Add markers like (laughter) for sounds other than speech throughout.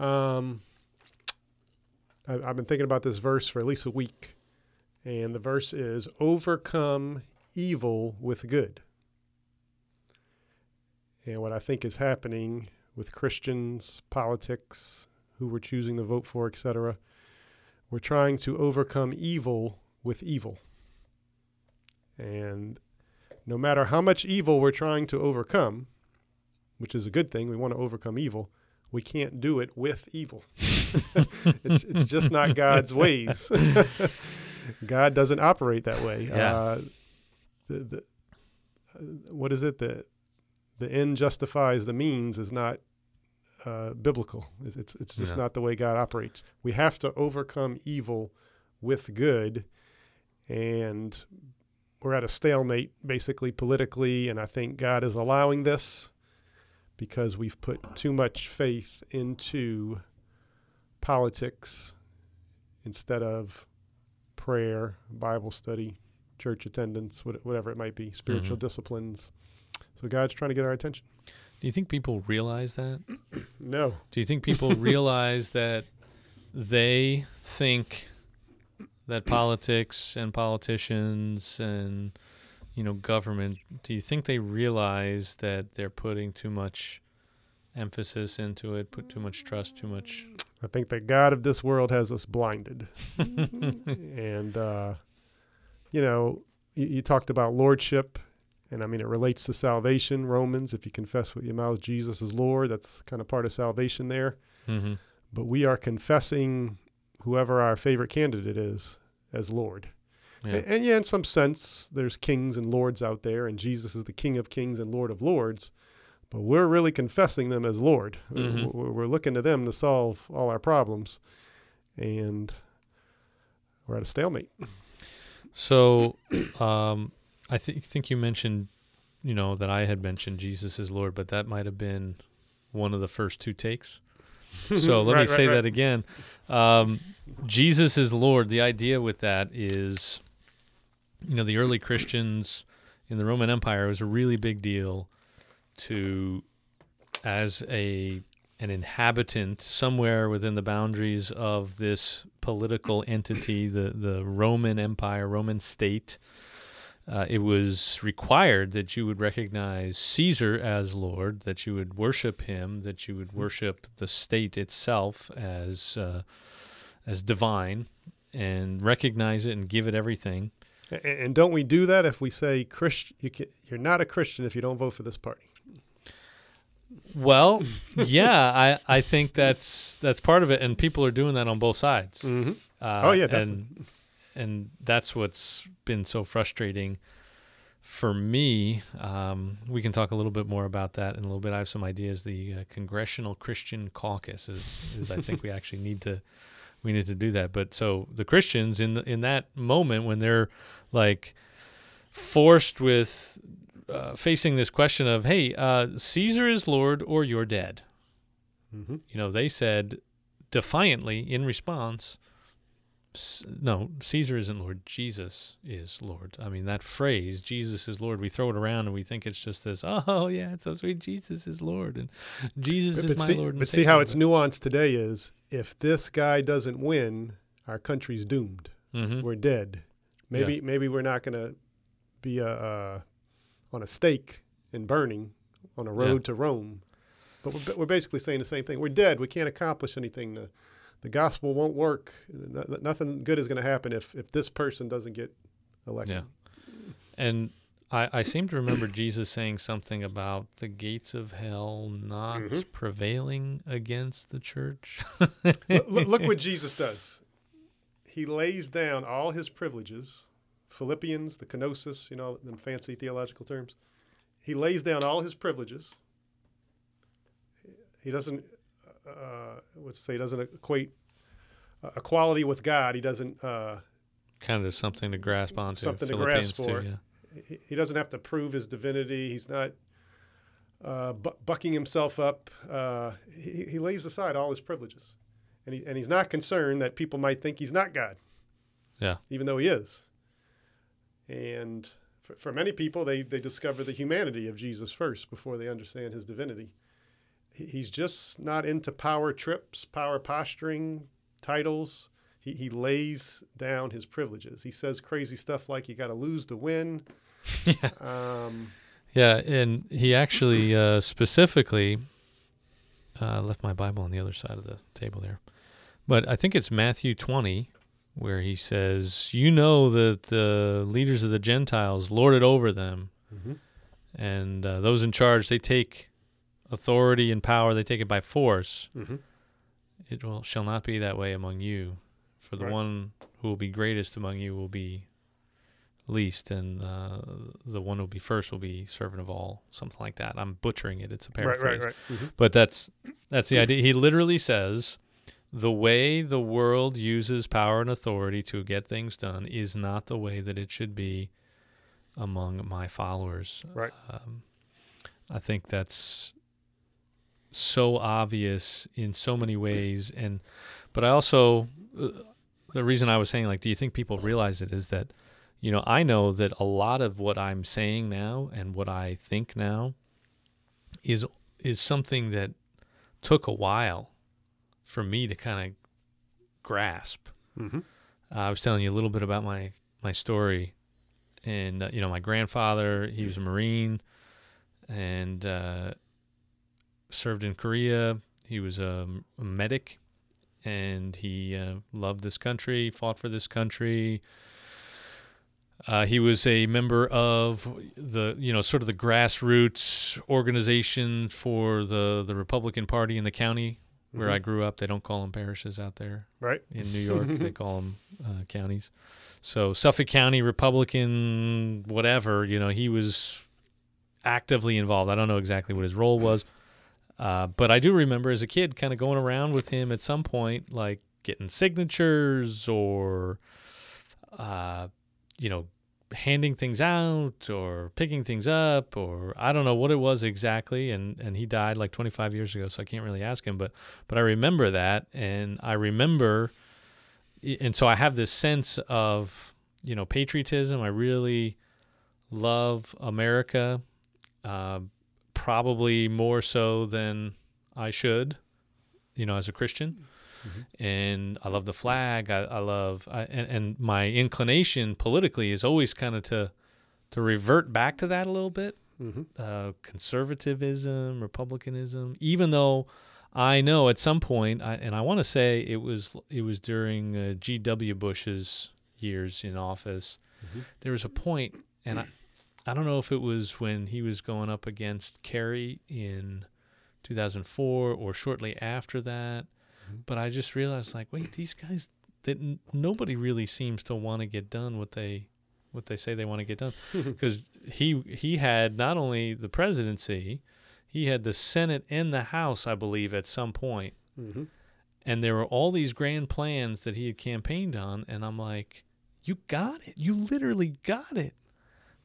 Um, I, I've been thinking about this verse for at least a week, and the verse is overcome evil with good. And what I think is happening with Christians, politics, who we're choosing to vote for, etc., we're trying to overcome evil with evil. And no matter how much evil we're trying to overcome, which is a good thing, we want to overcome evil, we can't do it with evil. (laughs) it's, it's just not God's ways. (laughs) God doesn't operate that way. Yeah. Uh, the, the, uh, what is it? that the end justifies the means is not uh, biblical. It's, it's, it's just Yeah. not the way God operates. We have to overcome evil with good. And we're at a stalemate, basically, politically. And I think God is allowing this because we've put too much faith into politics instead of prayer, Bible study, church attendance, whatever it might be, spiritual Mhm. disciplines. So God's trying to get our attention. Do you think people realize that? (clears throat) No. Do you think people (laughs) realize that they think that politics and politicians and you know government do you think they realize that they're putting too much emphasis into it, put too much trust, too much I think the God of this world has us blinded. (laughs) and, uh, you know, you, you talked about lordship, and I mean, it relates to salvation, Romans. If you confess with your mouth Jesus is Lord, that's kind of part of salvation there. hmm But we are confessing whoever our favorite candidate is as Lord. Yeah. And, and yeah, in some sense, there's kings and lords out there, and Jesus is the King of kings and Lord of lords. But we're really confessing them as Lord. Mhm. We're, we're looking to them to solve all our problems, and we're at a stalemate. So, (coughs) um, I think think you mentioned, you know, that I had mentioned Jesus is Lord, but that might have been one of the first two takes. (laughs) So let me Right, right, say right. that again. Um, Jesus is Lord. The idea with that is, you know, the early Christians in the Roman Empire was a really big deal to, as a an inhabitant somewhere within the boundaries of this political entity, the the Roman Empire, Roman state. Uh, it was required that you would recognize Caesar as Lord, that you would worship him, that you would worship the state itself as uh, as divine, and recognize it and give it everything. And don't we do that if we say Christ, you can, you're not a Christian if you don't vote for this party? Well, yeah, I, I think that's that's part of it, and people are doing that on both sides. Mm-hmm. Uh, Oh, yeah, and and that's what's been so frustrating for me. Um, we can talk a little bit more about that in a little bit. I have some ideas. The uh, Congressional Christian Caucus is, is I think we (laughs) actually need to we need to do that. But so the Christians in the, in that moment when they're like forced with uh, facing this question of, hey, uh, Caesar is Lord or you're dead. Mm-hmm. You know, they said defiantly in response, no, Caesar isn't Lord, Jesus is Lord. I mean, that phrase, Jesus is Lord, we throw it around and we think it's just this, oh, yeah, it's so sweet, Jesus is Lord, and Jesus But, is my see, Lord but see how it's nuanced today is if this guy doesn't win, our country's doomed. Mhm. We're dead. Maybe maybe we're not going to be a, uh, on a stake and burning on a road to Rome. But we're, we're basically saying the same thing. We're dead. We can't accomplish anything. The, the gospel won't work. No- nothing good is going to happen if, if this person doesn't get elected. Yeah. And I, I seem to remember (clears throat) Jesus saying something about the gates of hell not Mhm. prevailing against the church. look, look what (laughs) Jesus does. He lays down all his privileges, Philippians, the kenosis, you know, them fancy theological terms. He lays down all his privileges. He doesn't, uh, what's to say, he doesn't equate uh, equality with God. He doesn't, uh, kind of something to grasp onto. Something to grasp too, for. yeah. he, he doesn't have to prove his divinity. He's not uh, bu- bucking himself up. Uh, he, he lays aside all his privileges, and he and he's not concerned that people might think he's not God. Yeah. even though he is. And for, for many people, they they discover the humanity of Jesus first before they understand his divinity. he- he's just not into power trips, power posturing, titles. He, he lays down his privileges. He says crazy stuff like you got to lose to win. (laughs) yeah. Um, Yeah, and he actually uh, specifically uh, left my Bible on the other side of the table there, but I think it's Matthew twenty where he says, "You know that the leaders of the Gentiles lord it over them, mhm. and uh, those in charge they take authority and power; they take it by force. Mhm. It will, shall not be that way among you, for the Right. one who will be greatest among you will be." Least and uh, the one who will be first will be servant of all something like that i'm butchering it it's a Right, paraphrase right, right. Mhm. but that's that's the idea he literally says the way the world uses power and authority to get things done is not the way that it should be among my followers Right. um, i think that's so obvious in so many ways and but i also uh, the reason i was saying like do you think people realize it is that you know i know that a lot of what i'm saying now and what i think now is is something that took a while for me to kind of grasp Mhm. uh, I was telling you a little bit about my my story, and uh, you know my grandfather he was a Marine, and uh, served in Korea. He was a, a medic, and he uh, loved this country, fought for this country. Uh, he was a member of the, you know, sort of the grassroots organization for the the Republican Party in the county where Mhm. I grew up. They don't call them parishes out there Right. in New York. (laughs) they call them uh, counties. So Suffolk County Republican, whatever. You know, he was actively involved. I don't know exactly what his role was, uh, but I do remember as a kid kind of going around with him at some point, like getting signatures or, uh, you know, handing things out or picking things up or I don't know what it was exactly and and he died like 25 years ago so I can't really ask him but but I remember that and I remember and so I have this sense of you know patriotism. I really love America uh, probably more so than I should you know as a Christian and I love the flag. I, I love, I, and, and my inclination politically is always kind of to to revert back to that a little bit, Mhm. uh, conservatism, republicanism. Even though I know at some point, I, and I want to say it was it was during uh, G.W. Bush's years in office, Mhm. there was a point, and I I don't know if it was when he was going up against Kerry in 2004 or shortly after that But I just realized like wait these guys that n- nobody really seems to want to get done what they what they say they want to get done. (laughs) Because he he had not only the presidency he had the Senate and the House I believe at some point. Mhm. and there were all these grand plans that he had campaigned on and I'm like you got it. You literally got it.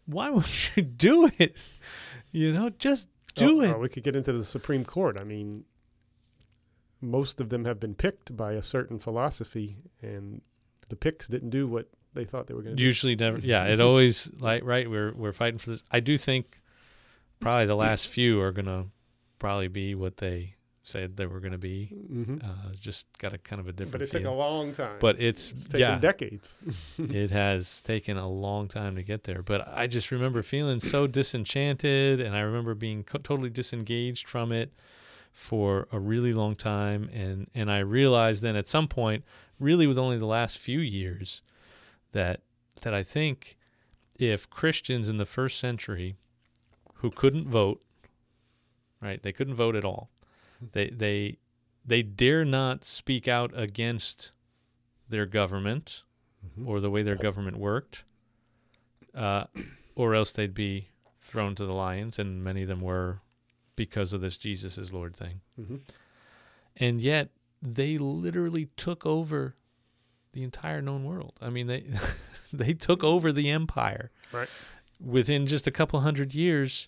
Why won't (laughs) you do it? You know just do Oh, it. we could get into the Supreme Court. I mean, most of them have been picked by a certain philosophy, and the picks didn't do what they thought they were going to do. usually never yeah it (laughs) always like right we're we're fighting for this i do think probably the last few are gonna probably be what they said they were gonna be hmm uh just got a kind of a different But it took a long time. but it's, it's taken yeah decades. (laughs) it has taken a long time to get there but i just remember feeling so disenchanted and i remember being co- totally disengaged from it for a really long time and and i realized then at some point really with only the last few years that that i think if christians in the first century who couldn't vote right they couldn't vote at all they they they dare not speak out against their government Mhm. or the way their government worked, uh, or else they'd be thrown to the lions, and many of them were because of this Jesus is Lord thing. Mhm. And yet they literally took over the entire known world. I mean, they (laughs) they took over the empire. Right. Within just a couple hundred years,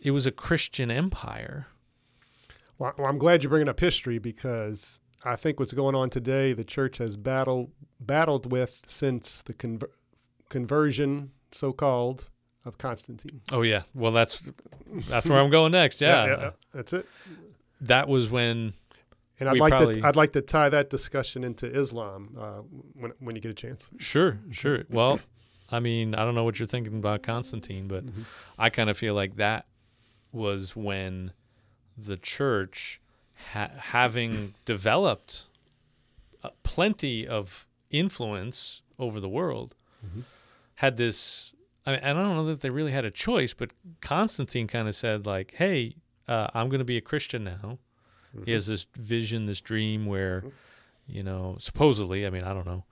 it was a Christian empire. Well, well, I'm glad you're bringing up history because I think what's going on today, the church has battled battled with since the conver- conversion, so called, of Constantine. Oh yeah. Well, that's that's where I'm going next. (laughs) Yeah. that's it. That was when And I'd like probably- to I'd like to tie that discussion into Islam uh, when when you get a chance. Sure, sure. Well, I mean, I don't know what you're thinking about Constantine, but Mhm. I kind of feel like that was when the church, ha- having (clears throat) developed uh, plenty of influence over the world, Mhm. had this. I, mean, I don't know that they really had a choice, but Constantine kind of said, like, "Hey, uh, I'm going to be a Christian now." Mm-hmm. He has this vision, this dream where, Mhm. you know, supposedly, I mean, I don't know,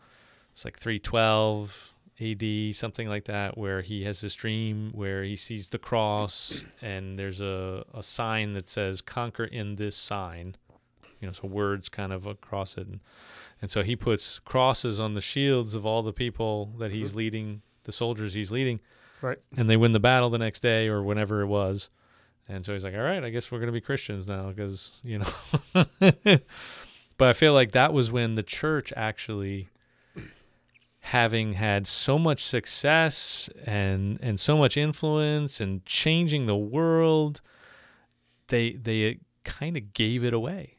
it's like 312 AD, something like that, where he has this dream where he sees the cross and there's a, a sign that says, conquer in this sign. You know, so words kind of across it. And, and so he puts crosses on the shields of all the people that he's Mhm. leading, the soldiers he's leading. Right. And they win the battle the next day or whenever it was. And so he's like, all right, I guess we're going to be Christians now because, you know. (laughs) but I feel like that was when the church actually, having had so much success and, and so much influence and changing the world, they, they kind of gave it away.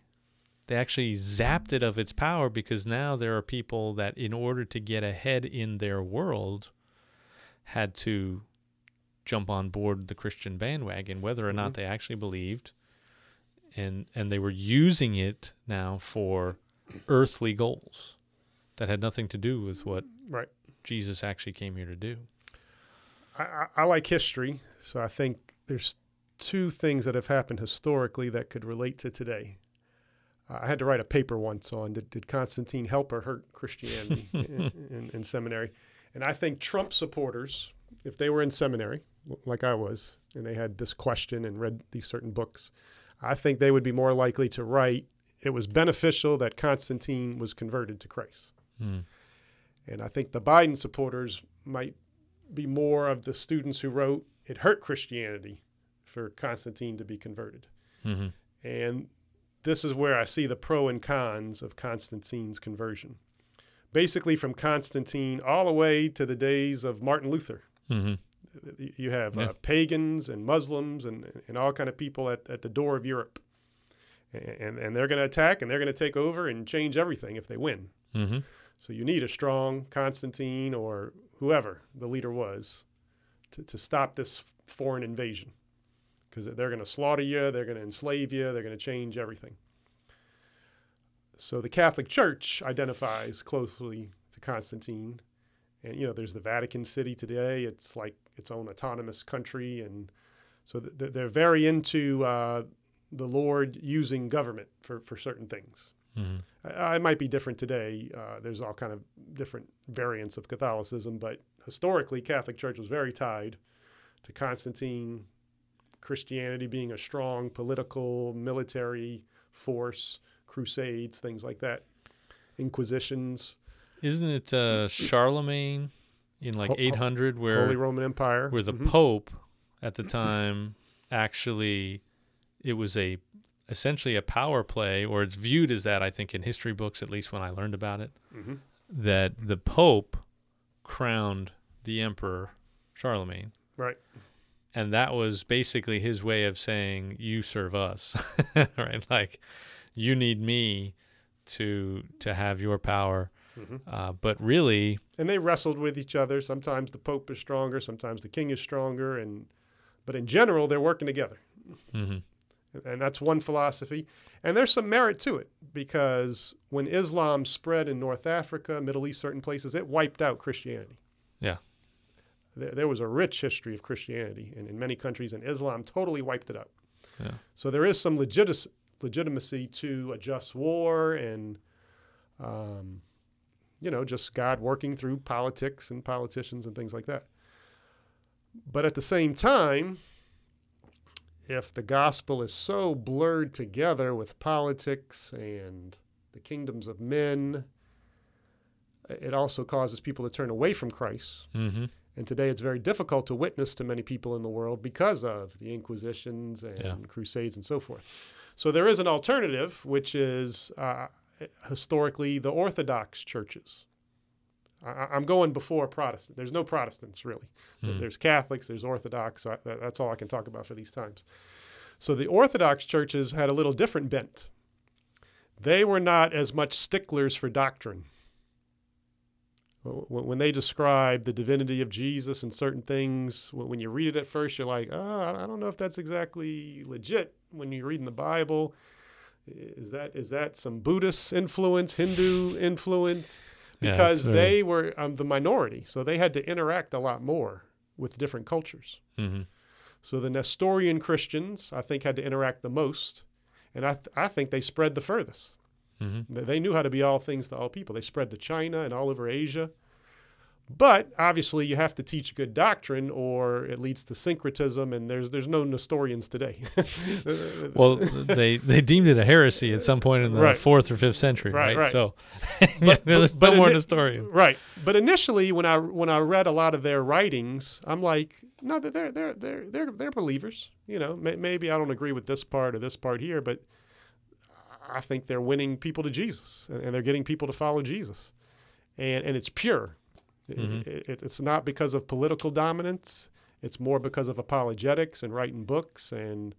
They actually zapped it of its power because now there are people that, in order to get ahead in their world, had to jump on board the Christian bandwagon, whether or not Mhm. they actually believed, and and they were using it now for earthly goals that had nothing to do with what Right. Jesus actually came here to do. I, I, I like history, so I think there's two things that have happened historically that could relate to today. Uh, I had to write a paper once on did, did Constantine help or hurt Christianity (laughs) in, in, in seminary, and I think Trump supporters, if they were in seminary like I was, and they had this question and read these certain books, I think they would be more likely to write it was beneficial that Constantine was converted to Christ. Hmm. And I think the Biden supporters might be more of the students who wrote it hurt Christianity for Constantine to be converted. hmm And this is where I see the pro and cons of Constantine's conversion. Basically, from Constantine all the way to the days of Martin Luther. hmm You have Yeah. uh, pagans and Muslims and, and all kind of people at, at the door of Europe. And, and they're going to attack and they're going to take over and change everything if they win. hmm So you need a strong Constantine or whoever the leader was to, to stop this foreign invasion because they're going to slaughter you, they're going to enslave you, they're going to change everything. So the Catholic Church identifies closely to Constantine. And, you know, there's the Vatican City today. It's like its own autonomous country. And so th- th- they're very into uh, the Lord using government for, for certain things. hmm Uh, it might be different today. Uh, there's all kind of different variants of Catholicism, but historically, Catholic Church was very tied to Constantine, Christianity being a strong political, military force, crusades, things like that, inquisitions, Isn't it uh, Charlemagne in like Ho- ho- 800 where Holy Roman Empire. where the Mhm. Pope at the time actually it was a essentially a power play, or it's viewed as that. I think in history books, at least when I learned about it, Mhm. that the Pope crowned the Emperor Charlemagne, Right. and that was basically his way of saying, "You serve us," (laughs) right? Like you need me to to have your power. Mhm. Uh, but really, And they wrestled with each other. Sometimes the Pope is stronger, sometimes the King is stronger, and but in general, they're working together. mhm, And that's one philosophy. And there's some merit to it because when Islam spread in North Africa, Middle East, certain places, it wiped out Christianity. Yeah. There, there was a rich history of Christianity and in many countries, and Islam totally wiped it out. Yeah. So there is some legit- legitimacy to a just war and, um, you know, just God working through politics and politicians and things like that. But at the same time, if the gospel is so blurred together with politics and the kingdoms of men, it also causes people to turn away from Christ. mhm, And today it's very difficult to witness to many people in the world because of the Inquisitions and Yeah. Crusades and so forth. So there is an alternative, which is uh, historically the Orthodox churches. I, I'm going before Protestant. There's no Protestants really. Hmm. There's Catholics, there's Orthodox. So I, that's all I can talk about for these times. So the Orthodox churches had a little different bent. They were not as much sticklers for doctrine. Wh- wh- When they describe the divinity of Jesus and certain things, when you read it at first, you're like, oh, I don't know if that's exactly legit. When you're reading the Bible, is that is that some Buddhist influence, Hindu influence? Because it's very- they were um, the minority, so they had to interact a lot more with different cultures. Mhm. So the Nestorian Christians, I think, had to interact the most, and I, th- I think they spread the furthest. Mhm. They- They knew how to be all things to all people. They spread to China and all over Asia. But obviously, you have to teach good doctrine, or it leads to syncretism, and there's there's no Nestorians today. (laughs) Well, they they deemed it a heresy at some point in the Right. fourth or fifth century, Right, right? right. So But- (laughs) there's but no more ini- Nestorian. Right. But initially, when I when I read a lot of their writings, I'm like, no, they're they're they're they're they're believers. You know, may, maybe I don't agree with this part or this part here, but I think they're winning people to Jesus, and and they're getting people to follow Jesus, and and it's pure. It- Mhm. it- it's not because of political dominance. It's more because of apologetics and writing books and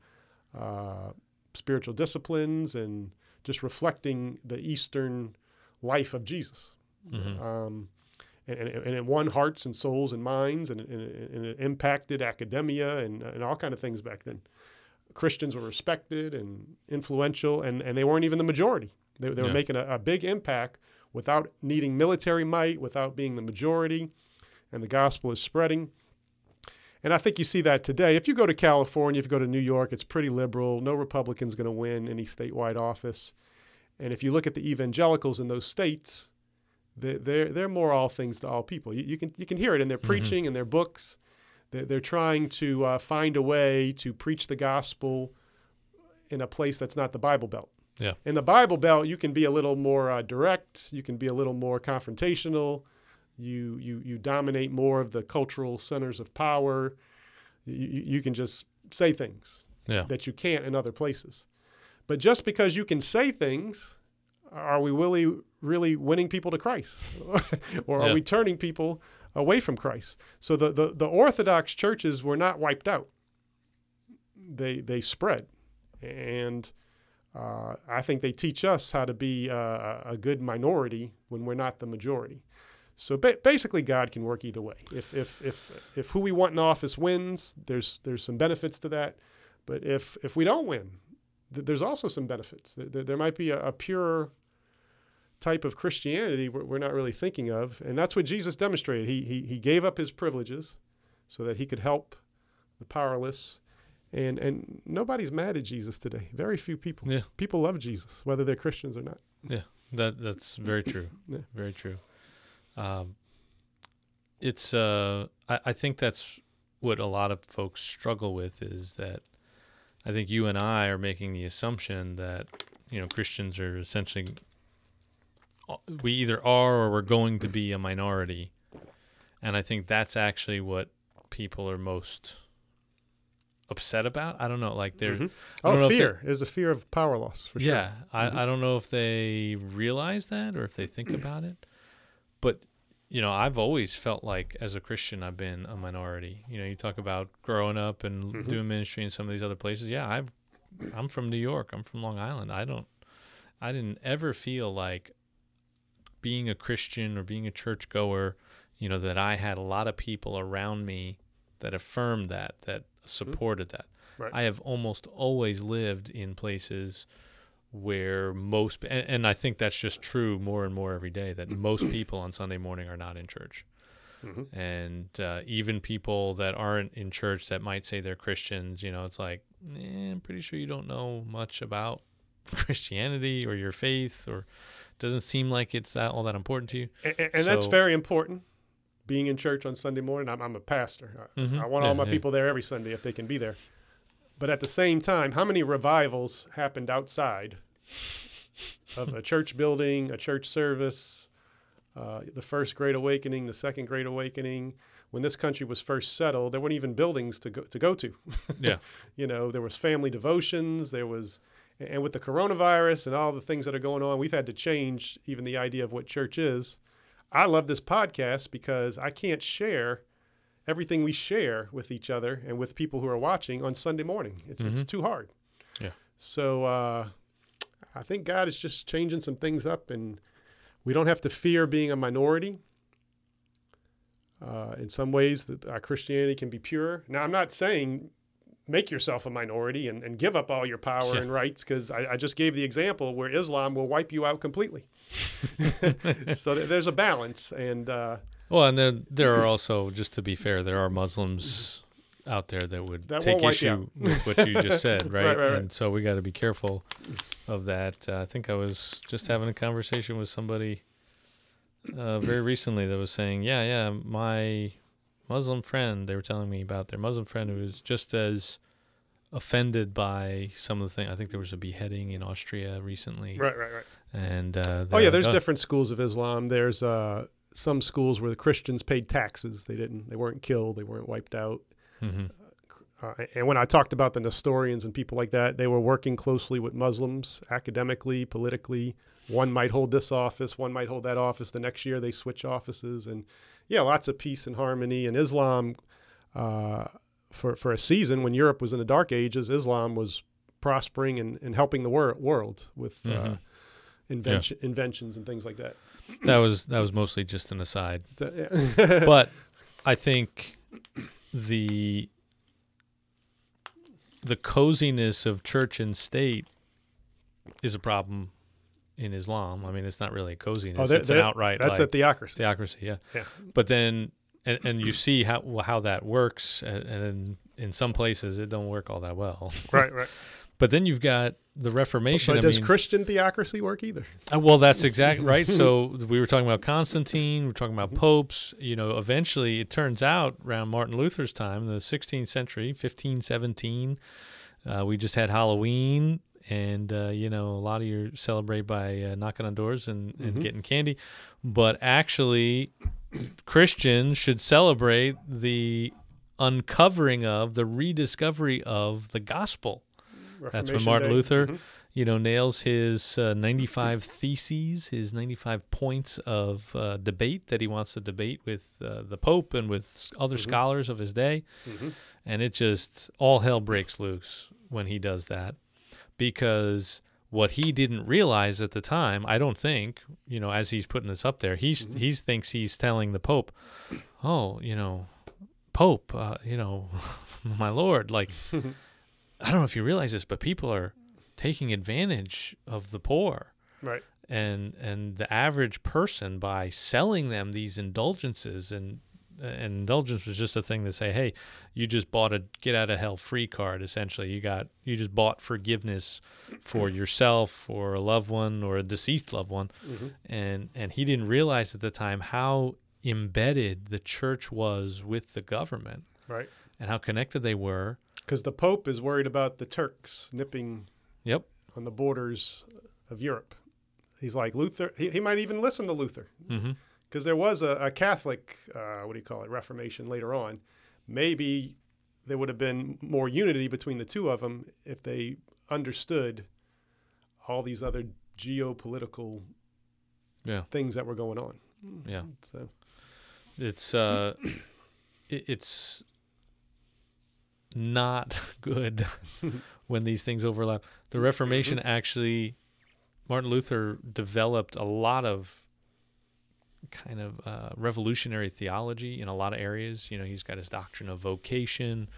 uh, spiritual disciplines and just reflecting the Eastern life of Jesus Mhm. um, and, and, and it won hearts and souls and minds and, and, and it impacted academia and, and all kind of things back then christians were respected and influential and, and they weren't even the majority they, they were Yeah. making a, a big impact without needing military might without being the majority and the gospel is spreading and I think you see that today. If you go to California, if you go to New York, it's pretty liberal. No Republican's going to win any statewide office. And if you look at the evangelicals in those states, they- they're they're more all things to all people. You, you can you can hear it in their preaching and their books. They're, they're trying to uh, find a way to preach the gospel in a place that's not the Bible Belt. Yeah. In the Bible Belt, you can be a little more uh, direct. You can be a little more confrontational. You you you dominate more of the cultural centers of power. You, you can just say things Yeah. that you can't in other places. But just because you can say things, are we really really winning people to Christ, (laughs) or are Yeah. we turning people away from Christ? So the, the the Orthodox churches were not wiped out; they they spread, and uh, I think they teach us how to be uh, a good minority when we're not the majority. So ba- basically, God can work either way. If if if if who we want in office wins, there's there's some benefits to that. But if if we don't win, th- there's also some benefits. There, there, might be a, a pure type of Christianity we're, we're not really thinking of, and that's what Jesus demonstrated. He he he gave up his privileges so that he could help the powerless. And and nobody's mad at Jesus today. Very few people. Yeah. People love Jesus, whether they're Christians or not. Yeah. That that's very true. (coughs) Yeah. Very true. Um, it's uh, I, I think that's what a lot of folks struggle with is that I think you and I are making the assumption that you know Christians are essentially uh, we either are or we're going to be a minority, and I think that's actually what people are most upset about. I don't know, like they're Mhm. Know Oh, fear. There's a fear of power loss for sure. yeah, Mhm. I, I don't know if they realize that or if they think about it. But, you know, I've always felt like as a Christian, I've been a minority. You know, you talk about growing up and Mhm. doing ministry in some of these other places. Yeah, I've, I'm from New York. I'm from Long Island. I don't, I didn't ever feel like being a Christian or being a churchgoer, you know, that I had a lot of people around me that affirmed that, that supported that. Right. I have almost always lived in places where most, and, and I think that's just true more and more every day, that (clears throat) most people on Sunday morning are not in church. Mhm. And uh, even people that aren't in church that might say they're Christians, you know, it's like, eh, I'm pretty sure you don't know much about (laughs) Christianity or your faith, or doesn't seem like it's that, all that important to you. And, and- and that's very important. Being in church on Sunday morning, I'm, I'm a pastor. I, Mhm. I want Yeah, all my yeah. people there every Sunday if they can be there. But at the same time, how many revivals happened outside of a church building, a church service, uh, the first Great Awakening, the second Great Awakening? When this country was first settled, there weren't even buildings to go to. Go to. (laughs) Yeah. you know, there was family devotions. There was, and with the coronavirus and all the things that are going on, we've had to change even the idea of what church is. I love this podcast because I can't share everything we share with each other and with people who are watching on Sunday morning. It's, it's Mhm. too hard. Yeah. So uh, I think God is just changing some things up, and we don't have to fear being a minority. Uh, in some ways, that our Christianity can be pure. Now, I'm not saying make yourself a minority and, and give up all your power Yeah. and rights, because I, I just gave the example where Islam will wipe you out completely. (laughs) so th- there's a balance, and uh, Well, and there there are also, just to be fair, there are Muslims out there that would That take won't wipe you issue with what you just said, (laughs) right? Right, right, right. And so we got to be careful of that. Uh, I think I was just having a conversation with somebody uh, very recently that was saying, yeah, yeah, my Muslim friend, they were telling me about their Muslim friend who was just as offended by some of the things. I think there was a beheading in Austria recently. right, right, right. And uh, Oh yeah, there's different schools of Islam. There's uh, some schools where the Christians paid taxes. They didn't. They weren't killed. They weren't wiped out. mhm. Uh, and when I talked about the Nestorians and people like that, they were working closely with Muslims academically, politically. One might hold this office, one might hold that office. The next year they switch offices, and yeah, lots of peace and harmony. And Islam, uh, for for a season when Europe was in the Dark Ages, Islam was prospering and, and helping the wor- world with uh, Mhm. invention, inventions and things like that. That was that was mostly just an aside. That- yeah. (laughs) but I think the the coziness of church and state is a problem in Islam. I mean, it's not really a coziness; Oh, that- it's an outright that's like, a theocracy. theocracy. Yeah. Yeah. But then, and, and you see how how that works, and, and in, in some places it don't work all that well. (laughs) right, right. (laughs) But then you've got the Reformation. But I does mean, Christian theocracy work either? uh, Well, that's exactly (laughs) right. So we were talking about Constantine, we we're talking Mm-hmm. about popes. You know, eventually it turns out around Martin Luther's time, the 16th century, 1517, uh, we just had Halloween. And, uh, you know, a lot of you celebrate by uh, knocking on doors and, and Mhm. getting candy. But actually, Christians should celebrate the uncovering of, the rediscovery of the gospel. That's when Martin Day. Luther Mhm. you know, nails his uh, 95 (laughs) theses, his 95 points of uh, debate that he wants to debate with uh, the Pope and with other Mhm. scholars of his day. Mhm. And it just, all hell breaks loose when he does that because what he didn't realize at the time, I don't think, you know, as he's putting this up there, he's, Mhm. he's thinks he's telling the Pope, oh, you know, Pope, uh, you know, (laughs) my Lord, like, (laughs) I don't know if you realize this, but people are taking advantage of the poor Right. and and the average person by selling them these indulgences and and indulgence was just a thing to say, hey, you just bought a get out of hell free card. Essentially, you got you just bought forgiveness for (clears throat) yourself or a loved one or a deceased loved one, hmm and and he didn't realize at the time how embedded the church was with the government Right. and how connected they were. Because the Pope is worried about the Turks nipping Yep. on the borders of Europe. He's like Luther. He, he might even listen to Luther hmm because there was a, a Catholic, uh, what do you call it, Reformation later on. Maybe there would have been more unity between the two of them if they understood all these other geopolitical Yeah. things that were going on. Yeah. So it's uh it, it's not (laughs) good (laughs) when these things overlap the reformation actually martin luther developed a lot of kind of uh, revolutionary theology in a lot of areas you know he's got his doctrine of vocation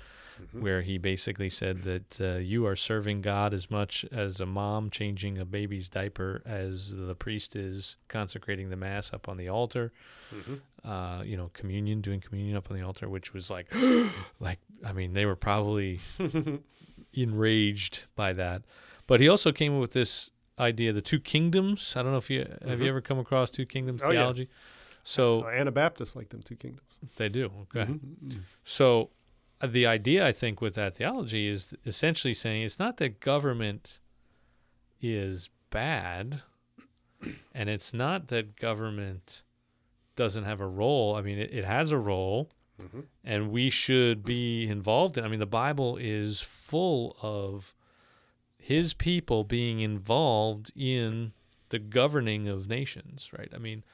Mhm. where he basically said that uh, you are serving God as much as a mom changing a baby's diaper as the priest is consecrating the mass up on the altar Mhm. uh, you know, communion, doing communion up on the altar, which was like, (gasps) like, I mean, they were probably (laughs) enraged by that. But he also came up with this idea, the two kingdoms. I don't know if you have you Mhm. ever come across two kingdoms Oh, yeah. theology. So Uh, Anabaptists like them two kingdoms. they do. Okay. Mhm. So uh, the idea, I think, with that theology is essentially saying it's not that government is bad, and it's not that government doesn't have a role. I mean, it, it has a role, Mhm. and we should be involved in. I mean, the Bible is full of His people being involved in the governing of nations, right? I mean,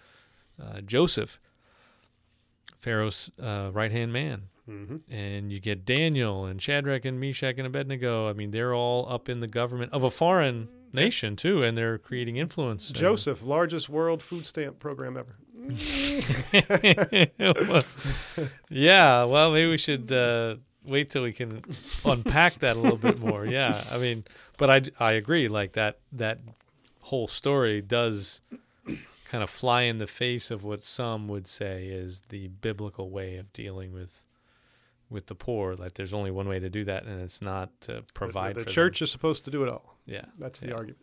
uh, Joseph, Pharaoh's uh, right hand man, hmm and you get Daniel and Shadrach and Meshach and Abednego. I mean, they're all up in the government of a foreign nation too, and they're creating influence. and- Joseph, largest world food stamp program ever. (laughs) yeah, well, maybe we should uh, wait till we can unpack that a little bit more. (laughs) Yeah, I mean, but I, I agree. Like that that whole story does kind of fly in the face of what some would say is the biblical way of dealing with with the poor. Like there's only one way to do that, and it's not to The- provide the, for them. church is supposed to do it all. Yeah, That's the Yeah. argument.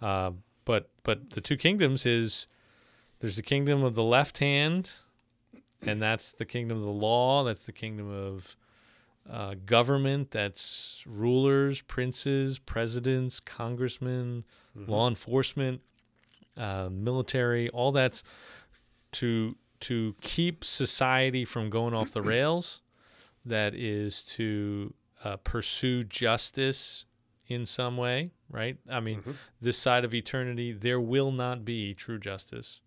uh, but but the two kingdoms is there's the kingdom of the left hand, and that's the kingdom of the law. That's the kingdom of uh, government. That's rulers, princes, presidents, congressmen, Mhm. law enforcement, uh, military. All that's to to keep society from going off the (clears throat) rails. That is to uh, pursue justice in some way, right? I mean, Mhm. this side of eternity, there will not be true justice,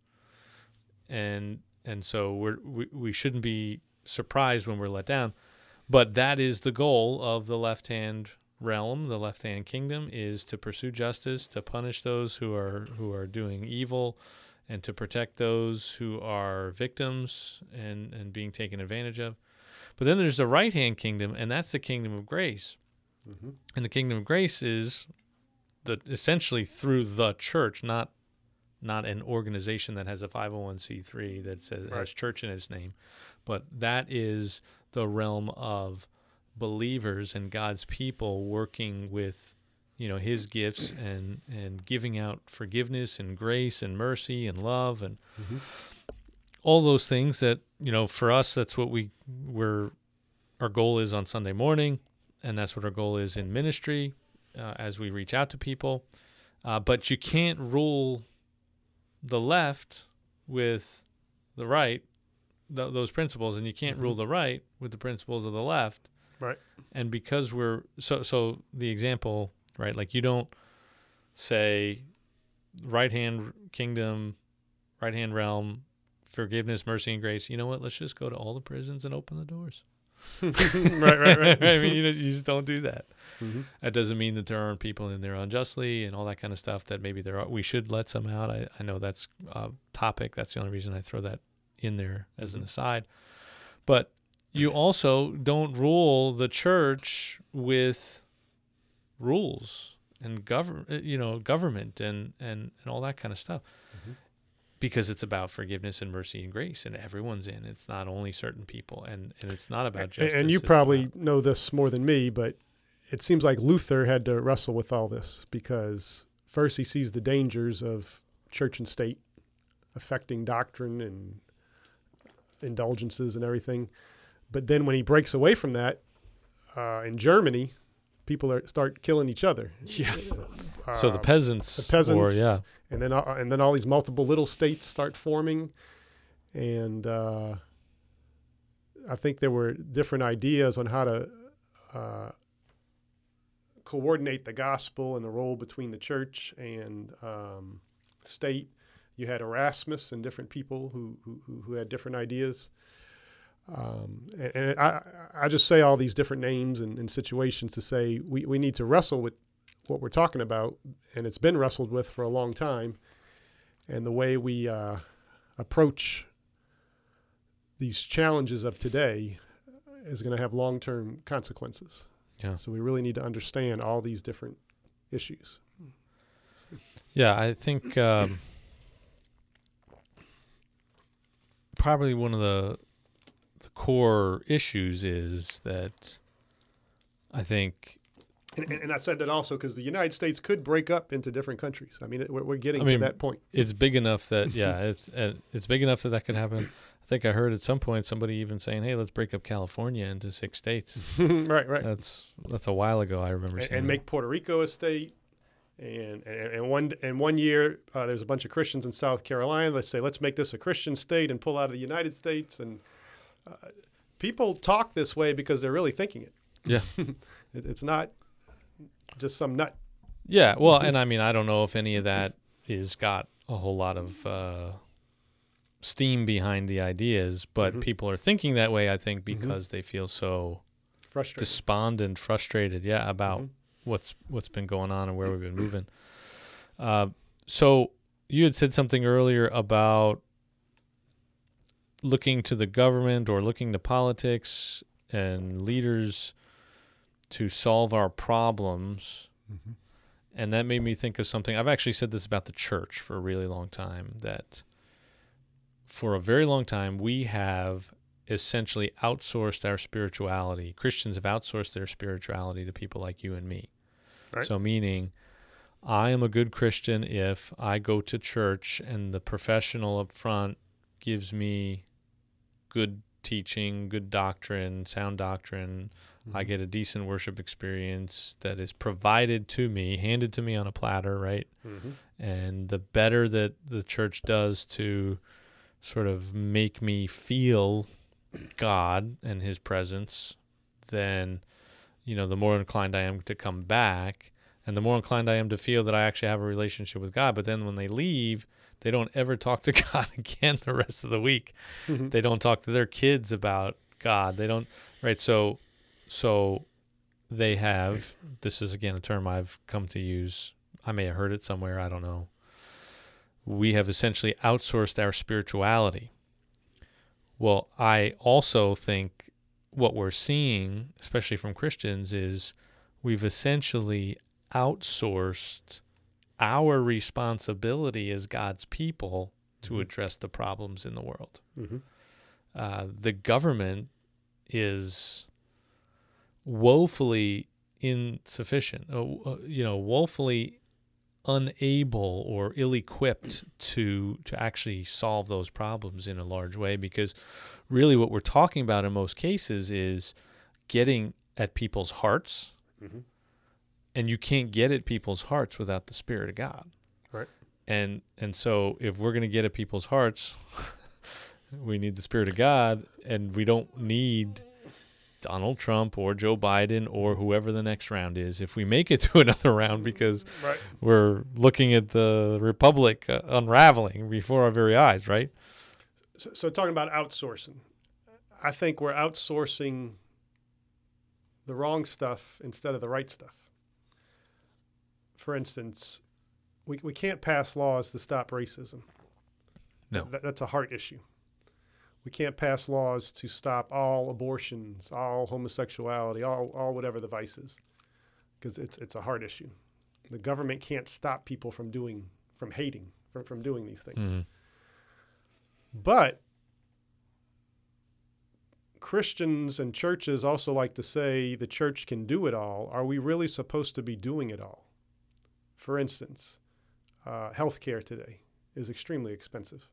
and and so we're, we we shouldn't be surprised when we're let down. But that is the goal of the left hand realm, the left hand kingdom, is to pursue justice, to punish those who are who are doing evil, and to protect those who are victims and and being taken advantage of. But then there's the right hand kingdom, and that's the kingdom of grace. Mhm. And the kingdom of grace is the essentially through the church, not not an organization that has a 501c3 that says Right. has church in its name, but that is the realm of believers and God's people working with you know his gifts and and giving out forgiveness and grace and mercy and love and Mhm. all those things that you know for us that's what we we're our goal is on Sunday morning and that's what our goal is in ministry uh, as we reach out to people uh, but you can't rule the left with the right th- those principles and you can't rule the right with the principles of the left. Right. and because we're so so the example right like you don't say right hand kingdom right hand realm forgiveness mercy and grace. You know what? Let's just go to all the prisons and open the doors. (laughs) Right, right, right. (laughs) i mean you, know, you just don't do that. Mhm. that doesn't mean that there aren't people in there unjustly and all that kind of stuff that maybe there are we should let some out. I, I know that's a topic. That's the only reason i throw that in there as an aside. But you also don't rule the church with rules and govern you know government and and and all that kind of stuff Mhm. because it's about forgiveness and mercy and grace and everyone's in. It's not only certain people and and it's not about justice and you probably about- know this more than me, but it seems like Luther had to wrestle with all this because first he sees the dangers of church and state affecting doctrine and indulgences and everything. But then when he breaks away from that, uh, in Germany, people are, start killing each other. yeah so the peasants the peasants or yeah and then uh, and then all these multiple little states start forming, and uh, I think there were different ideas on how to uh, coordinate the gospel and the role between the church and um, state. You had Erasmus and different people who who, who- had different ideas. Um, and and I, I just say all these different names and, and situations to say we, we need to wrestle with what we're talking about, and it's been wrestled with for a long time. And the way we uh, approach these challenges of today is going to have long term consequences. Yeah. So we really need to understand all these different issues. Yeah, I think um, probably one of the the core issues is that I think And, and, I said that also because the United States could break up into different countries. I mean, it, we're, we're getting I mean, to that point. it's big enough that yeah, (laughs) it's it's big enough that that could happen. I think I heard at some point somebody even saying, "Hey, let's break up California into six states." (laughs) right, right. That's that's a while ago. I remember and, saying and make Puerto Rico a state. And, and, and one and one year uh, there's a bunch of Christians in South Carolina. Let's say let's make this a Christian state and pull out of the United States. And uh, people talk this way because they're really thinking it. Yeah. (laughs) it, it's not just some nut. Yeah, well, and I mean, I don't know if any of that is got a whole lot of uh, steam behind the ideas, but Mhm. people are thinking that way. I think Mhm. because they feel so Frustrating. despondent, frustrated, yeah, about Mhm. What's what's been going on and where we've been moving. Uh, so you had said something earlier about looking to the government or looking to politics and leaders to solve our problems. Mhm. And that made me think of something. I've actually said this about the church for a really long time that for a very long time we have essentially outsourced our spirituality. Christians have outsourced their spirituality to people like you and me. Right. So, meaning, I am a good Christian if I go to church and the professional up front gives me good teaching, good doctrine, sound doctrine. I Mhm. get a decent worship experience that is provided to me, handed to me on a platter, right? Mhm. And the better that the church does to sort of make me feel God and his presence, then, you know, the more inclined I am to come back and the more inclined I am to feel that I actually have a relationship with God. But then when they leave, they don't ever (laughs) talk to God again the rest of the week. Mhm. They don't talk to their kids about God. They don't, right? So, so they have, this is again a term I've come to use. I may have heard it somewhere. I don't know. We have essentially outsourced our spirituality. Well, I also think what we're seeing, especially from Christians, is we've essentially outsourced our responsibility as God's people to Mhm. address the problems in the world. Mhm. Uh, the government is woefully insufficient, uh, uh, you know, woefully unable or ill-equipped to to actually solve those problems in a large way because really what we're talking about in most cases is getting at people's hearts Mhm. and you can't get at people's hearts without the spirit of God. Right. And and so if we're going to get at people's hearts, (laughs) we need the spirit of God and we don't need Donald Trump or Joe Biden or whoever the next round is if we make it (laughs) to another round because Right. we're looking at the republic uh, unraveling before our very eyes, right? So, so talking about outsourcing, I think we're outsourcing the wrong stuff instead of the right stuff. For instance, we, we can't pass laws to stop racism. No. That, that's a heart issue. We can't pass laws to stop all abortions, all homosexuality, all, all whatever the vice is, because it's, it's a heart issue. The government can't stop people from doing, from hating, from, from doing these things. Mhm. But Christians and churches also like to say the church can do it all. Are we really supposed to be doing it all? For instance, uh, healthcare today is extremely expensive.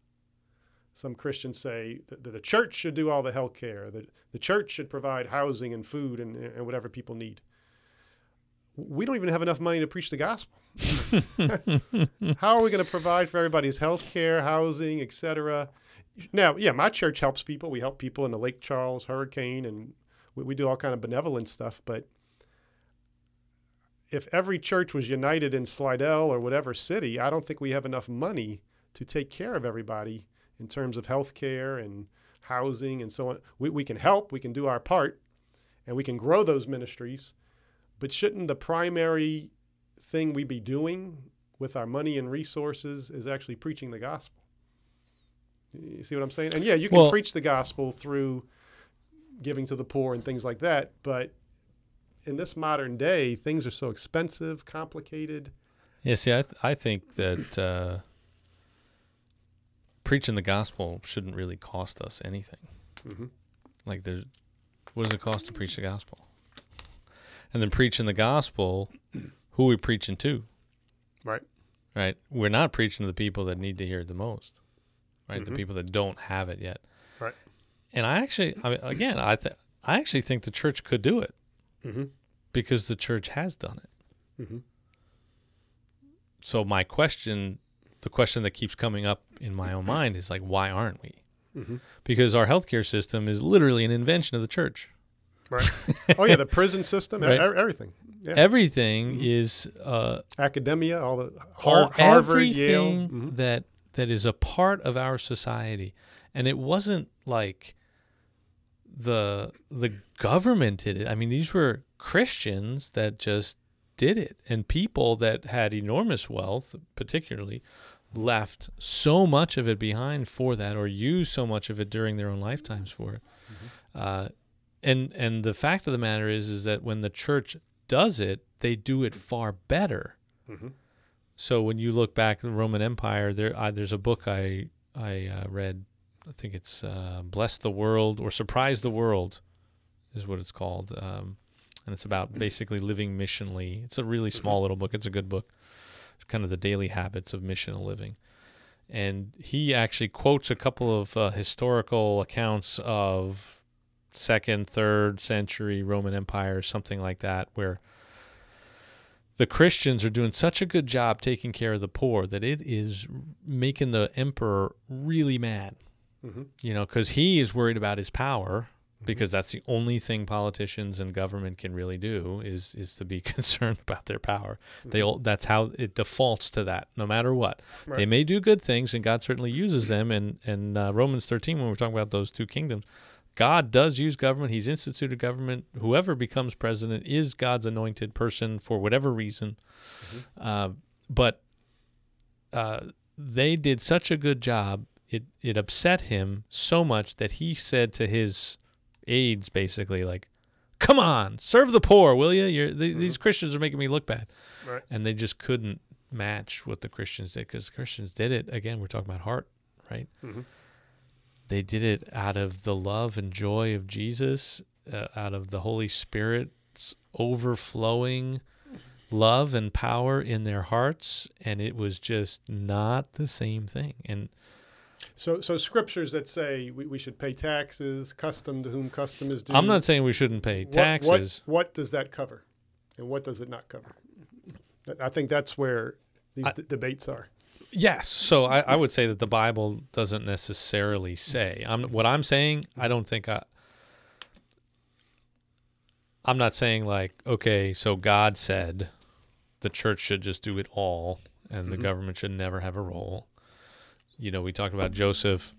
Some Christians say that, that the church should do all the healthcare, that the church should provide housing and food and, and whatever people need. We don't even have enough money to preach the gospel. (laughs) How are we going to provide for everybody's health care, housing, etc.? Now, yeah, my church helps people. We help people in the Lake Charles hurricane, and we, we do all kind of benevolent stuff. But if every church was united in Slidell or whatever city, I don't think we have enough money to take care of everybody in terms of health care and housing and so on. We, we can help, we can do our part, and we can grow those ministries. But shouldn't the primary thing we be doing with our money and resources is actually preaching the gospel? You see what I'm saying? And yeah, you can Well- preach the gospel through giving to the poor and things like that, but in this modern day, things are so expensive, complicated. Yeah, see, I th- I think that uh, preaching the gospel shouldn't really cost us anything. hmm Like, there's what does it cost to preach the gospel? And then preaching the gospel, who are we preaching to? Right. Right. We're not preaching to the people that need to hear it the most. Right. The Mhm. people that don't have it yet. Right. And I actually, I mean, again, I th- I actually think the church could do it hmm because the church has done it. hmm So my question, the question that keeps coming up in my own mind is like, why aren't we? hmm Because our healthcare system is literally an invention of the church. Right. oh yeah, the prison system, (laughs) Right. everything. Yeah. Everything is uh, Academia, all the Har- Harvard, Yale. Mhm. that that is a part of our society, and it wasn't like the the government did it. I mean, these were Christians that just did it, and people that had enormous wealth, particularly, left so much of it behind for that, or used so much of it during their own lifetimes for it. Uh, and and the fact of the matter is, is that when the church does it, they do it far better. hmm So when you look back at the Roman Empire, there uh, there's a book I I uh, read. I think it's uh, "Bless the World" or "Surprise the World," is what it's called, um, and it's about basically living missionally. It's a really small little book. It's a good book. It's kind of the daily habits of missional living, and he actually quotes a couple of uh, historical accounts of second, third century Roman Empire, something like that, where the Christians are doing such a good job taking care of the poor that it is making the emperor really mad. hmm You know, because he is worried about his power, because that's the only thing politicians and government can really do is is to be (laughs) concerned about their power. They all, that's how it defaults to that, no matter what. They may do good things, and God certainly uses them. And and uh, Romans thirteen, when we're talking about those two kingdoms, God does use government. He's instituted government. Whoever becomes president is God's anointed person for whatever reason. Uh, but uh, they did such a good job. It it upset him so much that he said to his aides, basically, like, "Come on, serve the poor, will you? You're, th- These Christians are making me look bad." Right. And they just couldn't match what the Christians did because Christians did it again. We're talking about heart, right? Mhm. They did it out of the love and joy of Jesus, uh, out of the Holy Spirit's overflowing love and power in their hearts, and it was just not the same thing. And So, so scriptures that say we, we should pay taxes, custom to whom custom is due. I'm not saying we shouldn't pay taxes. What, what, does that cover, and what does it not cover? I think that's where these I- d- debates are. Yes. So I, I would say that the Bible doesn't necessarily say. I'm what I'm saying. I don't think I. I'm not saying like okay, so God said the church should just do it all, and the Mhm. government should never have a role. You know, we talked about Joseph.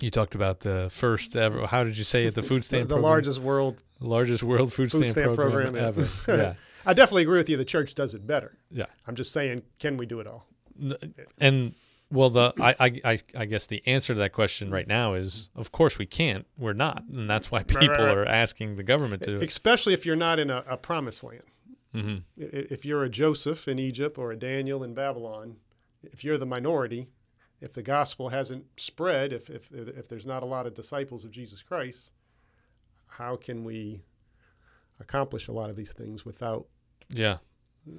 You talked about the first ever. How did you say it? The food (laughs) stamp. the program? largest world. largest world food, Food stamp, stamp program, program, ever. (laughs) yeah. I definitely agree with you. The church does it better. Yeah. I'm just saying, can we do it all? And well the I, I I I guess the answer to that question right now is of course we can't we're not and that's why (laughs) right, people right. are asking the government to. Especially if you're not in a, a promised land. hmm i- If you're a Joseph in Egypt or a Daniel in Babylon, if you're the minority, if the gospel hasn't spread, if, if, if there's not a lot of disciples of Jesus Christ, how can we accomplish a lot of these things without yeah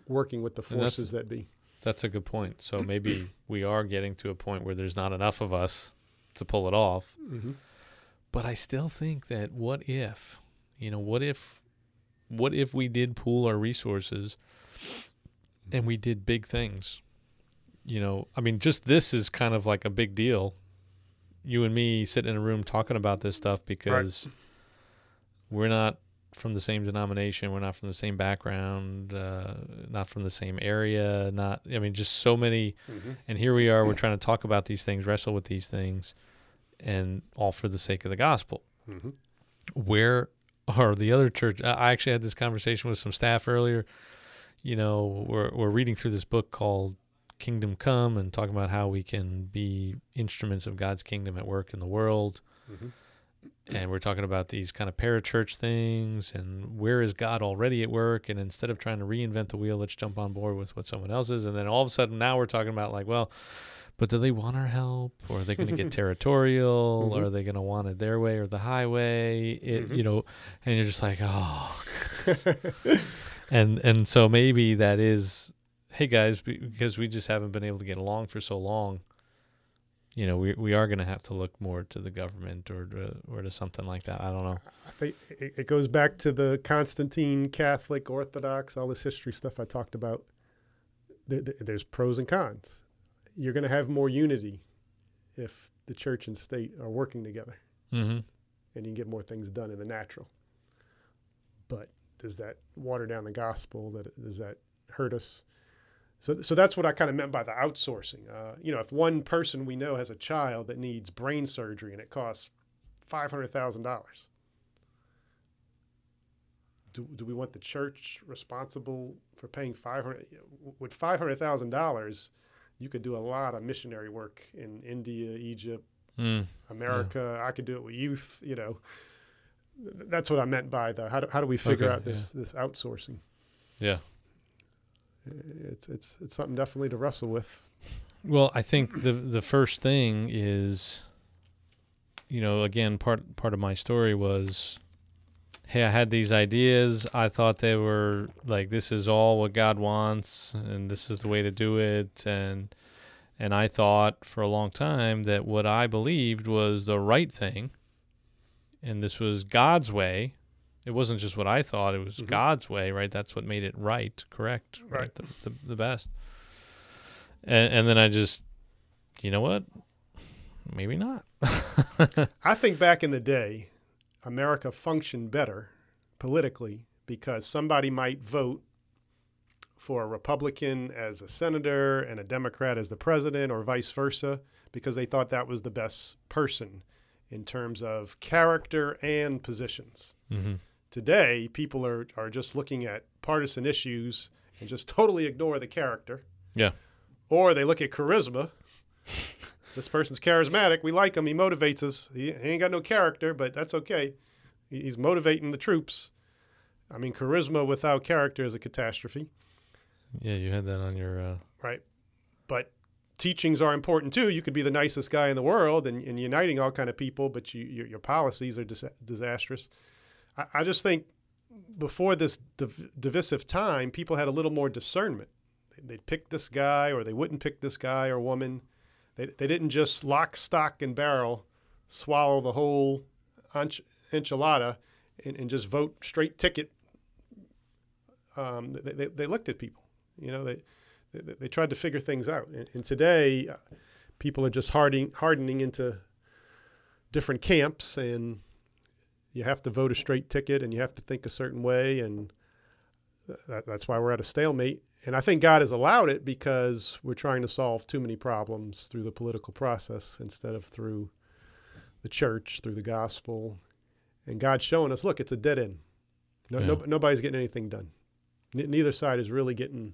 working with the forces that be? That's a good point. So (clears throat) maybe we are getting to a point where there's not enough of us to pull it off. Mm-hmm. but I still think that what if you know what if what if we did pool our resources and we did big things? You know i mean just this is kind of like a big deal. You and me sitting in a room talking about this stuff because we're not from the same denomination we're not from the same background uh, not from the same area not i mean just so many Mm-hmm. and here we are we're trying to talk about these things wrestle with these things and all for the sake of the gospel Mm-hmm. where are the other church I actually had this conversation with some staff earlier. You know, we're we're reading through this book called Kingdom Come and talking about how we can be instruments of God's kingdom at work in the world. Mhm. And we're talking about these kind of parachurch things and where is God already at work? And instead of trying to reinvent the wheel, let's jump on board with what someone else is. And then all of a sudden now we're talking about like, well, but do they want our help or are they going to get (laughs) territorial or Mhm. are they going to want it their way or the highway it, Mhm. you know and you're just like oh (laughs) and and so maybe that is hey guys because we just haven't been able to get along for so long you know we we are going to have to look more to the government or to, or to something like that i don't know I think it, it goes back to the Constantine Catholic Orthodox, all this history stuff I talked about. There, there- there's pros and cons. You're going to have more unity if the church and state are working together, mm-hmm. and you can get more things done in the natural. But does that water down the gospel? That does that hurt us So, so that's what I kind of meant by the outsourcing. Uh, you know, if one person we know has a child that needs brain surgery and it costs five hundred thousand dollars, do, do we want the church responsible for paying five hundred? With five hundred thousand dollars, you could do a lot of missionary work in India, Egypt, Mm. America. I could do it with youth. You know, that's what I meant by the how do, how do we figure Okay, out this this outsourcing? Yeah. It's it's it's something definitely to wrestle with. Well, I think the the first thing is, you know, again, part part of my story was, hey, I had these ideas. I thought they were like this is all what God wants, and this is the way to do it, and and I thought for a long time that what I believed was the right thing, and this was God's way. It wasn't just what I thought; it was Mhm. God's way, right? That's what made it right, correct, Right. The, the, the best. And and then I just, you know what? Maybe not. (laughs) I think back in the day, America functioned better politically because somebody might vote for a Republican as a senator and a Democrat as the president, or vice versa, because they thought that was the best person in terms of character and positions. mm-hmm. Today, people are, are just looking at partisan issues and just (laughs) totally ignore the character. Yeah. Or they look at charisma. this person's charismatic. We like him. He motivates us. He, he ain't got no character, but that's okay. He- He's motivating the troops. I mean, charisma without character is a catastrophe, Yeah, you had that on your. Uh, right? But teachings are important too. You could be the nicest guy in the world and, and uniting all kind of people, but you, your, your policies are dis- disastrous. I, I just think before this div- divisive time, people had a little more discernment. They'd pick this guy or they wouldn't pick this guy or woman. They, they didn't just lock, stock, and barrel swallow the whole ench- enchilada and, and just vote straight ticket. Um, they, they, they looked at people. You know, they, they, they tried to figure things out. And, and today, uh, people are just hardening, hardening into different camps, and you have to vote a straight ticket, and you have to think a certain way, and that, that's why we're at a stalemate. And I think God has allowed it because we're trying to solve too many problems through the political process instead of through the church, through the gospel. And God's showing us, look, it's a dead end. No, Yeah. no, nobody's getting anything done. N- neither side is really getting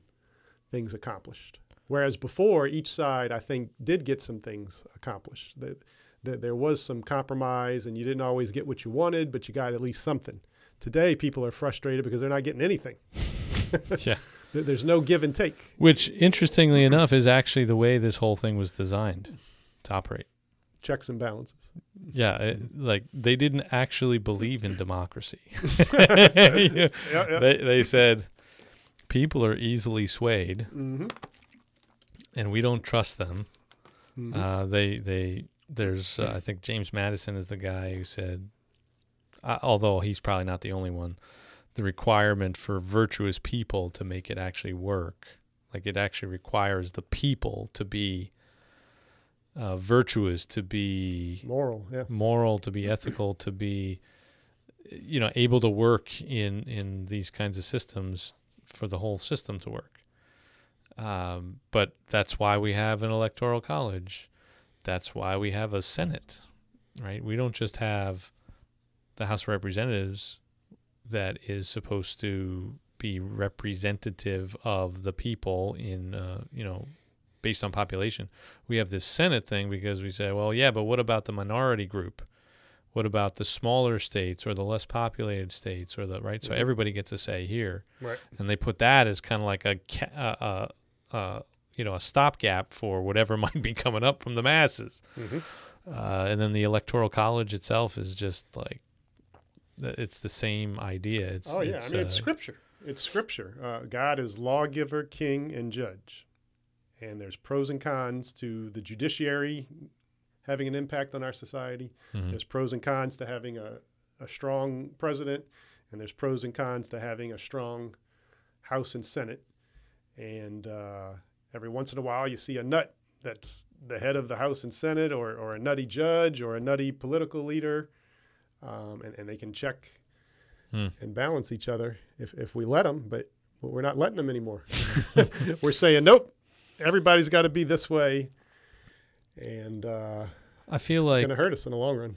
things accomplished. Whereas before, each side, I think, did get some things accomplished. That, that there was some compromise, and you didn't always get what you wanted, but you got at least something. Today, people are frustrated because they're not getting anything. (laughs) yeah. (laughs) There's no give and take. Which, interestingly enough, is actually the way this whole thing was designed to operate. Checks and balances. Yeah, it, like they didn't actually believe in democracy. You (laughs) know, Yeah, yeah. they they said people are easily swayed, Mm-hmm. and we don't trust them. Mhm. Uh, they they there's uh, I think James Madison is the guy who said, uh, although he's probably not the only one, the requirement for virtuous people to make it actually work, like it actually requires the people to be uh, virtuous, to be Moral, yeah. moral, to be ethical, to be you know able to work in in these kinds of systems for the whole system to work. Um, but that's why we have an electoral college. That's why we have a Senate, right? We don't just have the House of Representatives that is supposed to be representative of the people in, uh, you know, based on population. We have this Senate thing because we say, well, yeah, but what about the minority group? What about the smaller states or the less populated states or the right? So Mhm. everybody gets a say here Right. and they put that as kind of like a, uh, uh, uh, you know, a stopgap for whatever (laughs) might be coming up from the masses. Mm-hmm. Uh, and then the electoral college itself is just like, it's the same idea. It's Oh yeah, it's, I mean it's uh, scripture. It's scripture. Uh, God is lawgiver, king, and judge, and there's pros and cons to the judiciary having an impact on our society. mhm. There's pros and cons to having a, a strong president, and there's pros and cons to having a strong House and Senate. And uh, every once in a while, you see a nut that's the head of the House and Senate, or, or a nutty judge, or a nutty political leader, um, and, and they can check Hmm. and balance each other if, if we let them. But we're not letting them anymore. (laughs) (laughs) we're saying, nope, everybody's got to be this way. And uh, I feel it's like going to hurt us in the long run.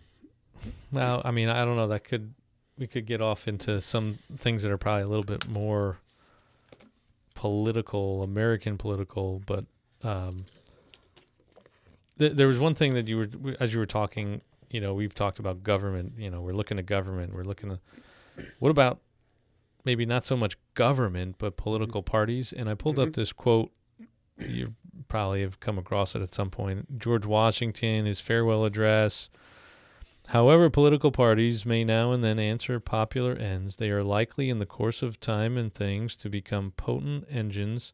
Well, I mean, I don't know. That could we could get off into some things that are probably a little bit more political, American political. But um, th- there was one thing that you were as you were talking. You know, we've talked about government. You know, we're looking at government. We're looking at what about maybe not so much government, but political parties. And I pulled up Mhm. this quote. You probably have come across it at some point. George Washington, his farewell address. However, political parties may now and then answer popular ends. They are likely, in the course of time and things, to become potent engines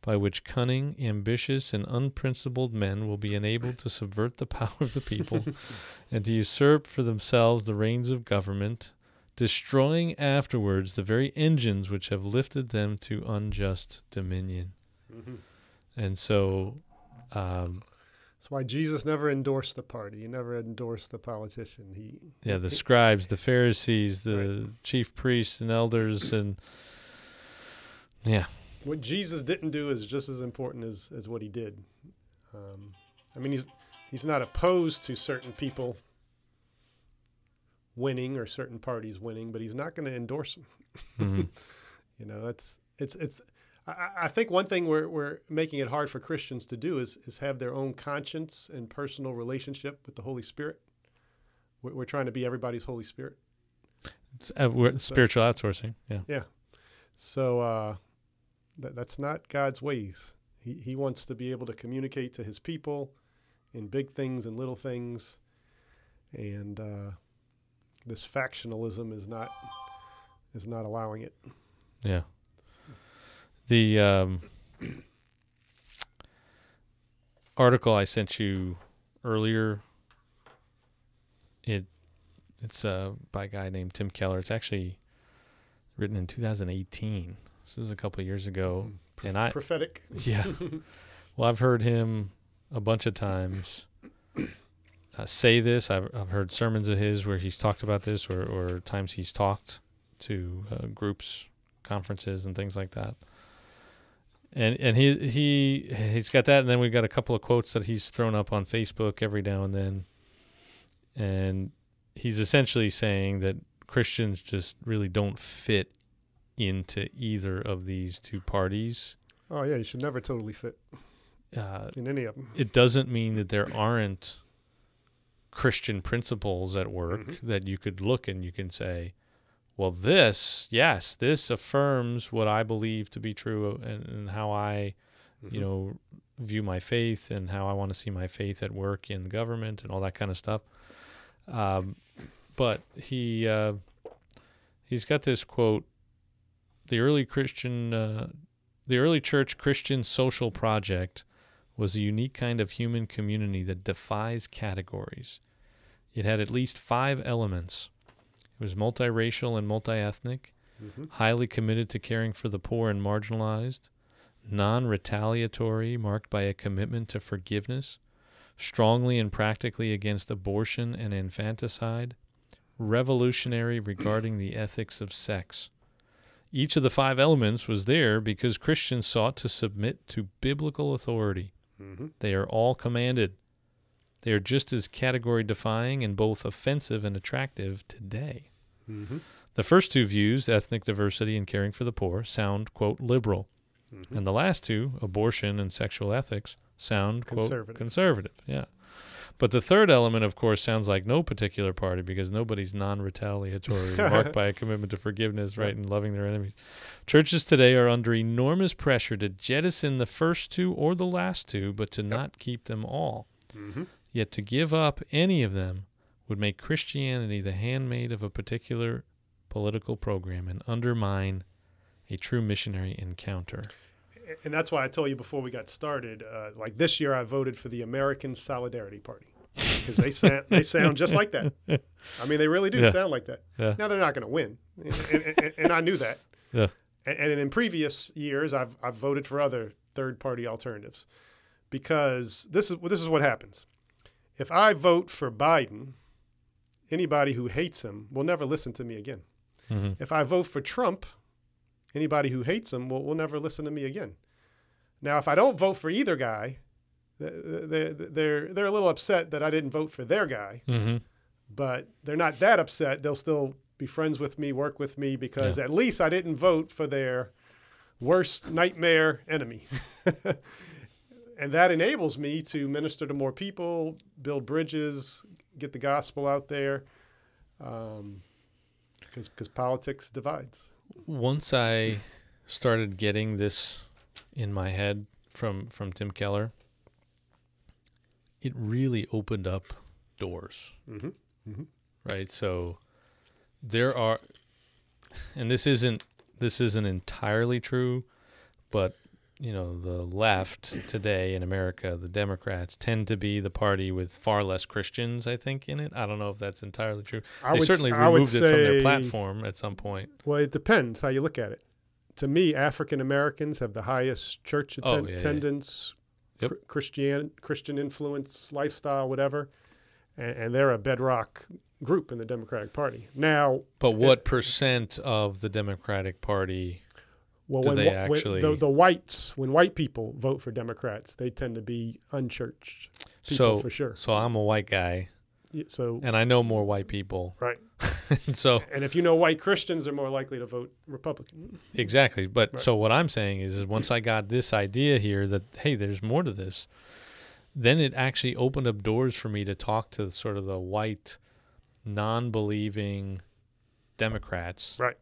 by which cunning, ambitious, and unprincipled men will be enabled to subvert the (laughs) power of the people (laughs) and to usurp for themselves the reins of government, destroying afterwards the very engines which have lifted them to unjust dominion. Mhm. And so, um, That's why Jesus never endorsed the party. He never endorsed the politician. He yeah, the scribes, the Pharisees, the chief priests and elders, and yeah, what Jesus didn't do is just as important as, as what he did. Um, I mean, he's he's not opposed to certain people winning or certain parties winning, but he's not going to endorse them. Mhm. (laughs) You know, that's it's it's. I- think one thing we're we're making it hard for Christians to do is is have their own conscience and personal relationship with the Holy Spirit. We're, we're trying to be everybody's Holy Spirit. It's, uh, we're- spiritual outsourcing. Yeah. Yeah, So uh, that, that's not God's ways. He, he wants to be able to communicate to his people in big things and little things. And uh, this factionalism is not is not allowing it. yeah. The um, article I sent you earlier, it it's uh, by a guy named Tim Keller. It's actually written in 2018. This is a couple of years ago, and I Prophetic. (laughs) Yeah. well, I've heard him a bunch of times uh, say this. I've, I've heard sermons of his where he's talked about this, or, or times he's talked to uh, groups, conferences, and things like that. And and he he he's got that, and then we've got a couple of quotes that he's thrown up on Facebook every now and then. And he's essentially saying that Christians just really don't fit into either of these two parties. Oh yeah, you should never totally fit Uh, in any of them. it doesn't mean that there aren't Christian principles at work Mhm. that you could look and you can say, well, this, yes, this affirms what I believe to be true and, and how I, you Mhm. know, view my faith and how I want to see my faith at work in government and all that kind of stuff. Um, but he uh, he's got this quote: "The early Christian, uh, the early church Christian social project was a unique kind of human community that defies categories. It had at least five elements. It was multiracial and multi-ethnic." Mhm. highly committed to caring for the poor and marginalized, non retaliatory, marked by a commitment to forgiveness, strongly and practically against abortion and infanticide, revolutionary regarding the ethics of sex. Each of the five elements was there because Christians sought to submit to biblical authority. Mhm. They are all commanded. They are just as category defying and both offensive and attractive today. Mhm. The first two views, ethnic diversity and caring for the poor, sound, quote, liberal. Mhm. And the last two, abortion and sexual ethics, sound, quote, Conservative. conservative. Yeah. But the third element, of course, sounds like no particular party because nobody's non retaliatory, (laughs) marked by a commitment to forgiveness, right, and loving their enemies. Churches today are under enormous pressure to jettison the first two or the last two, but to not keep them all. Mhm. Yet to give up any of them would make Christianity the handmaid of a particular political program and undermine a true missionary encounter. And that's why I told you before we got started. Uh, like this year, I voted for the American Solidarity Party because they sound they sound just like that. I mean, they really do Yeah. sound like that. Yeah. Now they're not going to win, and, and, and, I knew that. Yeah. And, and in previous years, I've I've voted for other third party alternatives because this is this is what happens. If I vote for Biden, anybody who hates him will never listen to me again. hmm If I vote for Trump, anybody who hates him will, will never listen to me again. Now, if I don't vote for either guy, they're, they're, they're a little upset that I didn't vote for their guy, Mm-hmm. but they're not that upset. They'll still be friends with me, work with me, because Yeah. at least I didn't vote for their worst nightmare enemy. (laughs) and that enables me to minister to more people, build bridges, get the gospel out there, because because politics divides. Once I started getting this in my head from from Tim Keller, it really opened up doors. Mm-hmm. right? So there are, and this isn't this isn't entirely true, but you know the left today in America, the Democrats tend to be the party with far less Christians, I think, in it. I don't know if that's entirely true. I they would, certainly I removed it from their platform at some point. Well, it depends how you look at it. To me, African Americans have the highest church Oh, atten- yeah, yeah. attendance, Yep. Chr- Christian Christian influence, lifestyle, whatever, and, and they're a bedrock group in the Democratic Party. Now, But what percent of the Democratic Party? Well, Do when, they wh- when actually- the, the whites, when white people vote for Democrats, they tend to be unchurched people so for sure. so I'm a white guy, Y- So, and I know more white people. right, (laughs) so and if you know white Christians, they're more likely to vote Republican. Exactly. But Right. so what I'm saying is, is once I got this idea here that hey, there's more to this, then it actually opened up doors for me to talk to sort of the white, non-believing Democrats, Right.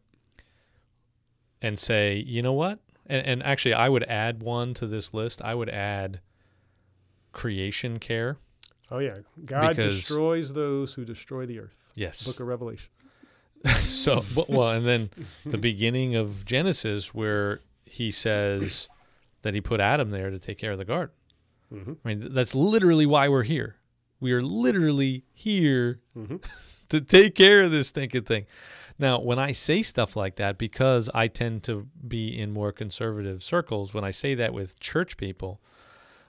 And say, you know what? And, and actually, I would add one to this list. I would add creation care. Oh yeah, God Because- destroys those who destroy the earth. Yes. Book of Revelation. (laughs) so well and then the beginning of genesis where he says that he put adam there to take care of the garden hmm i mean that's literally why we're here we are literally here hmm (laughs) to take care of this stinking thing now when i say stuff like that because i tend to be in more conservative circles when i say that with church people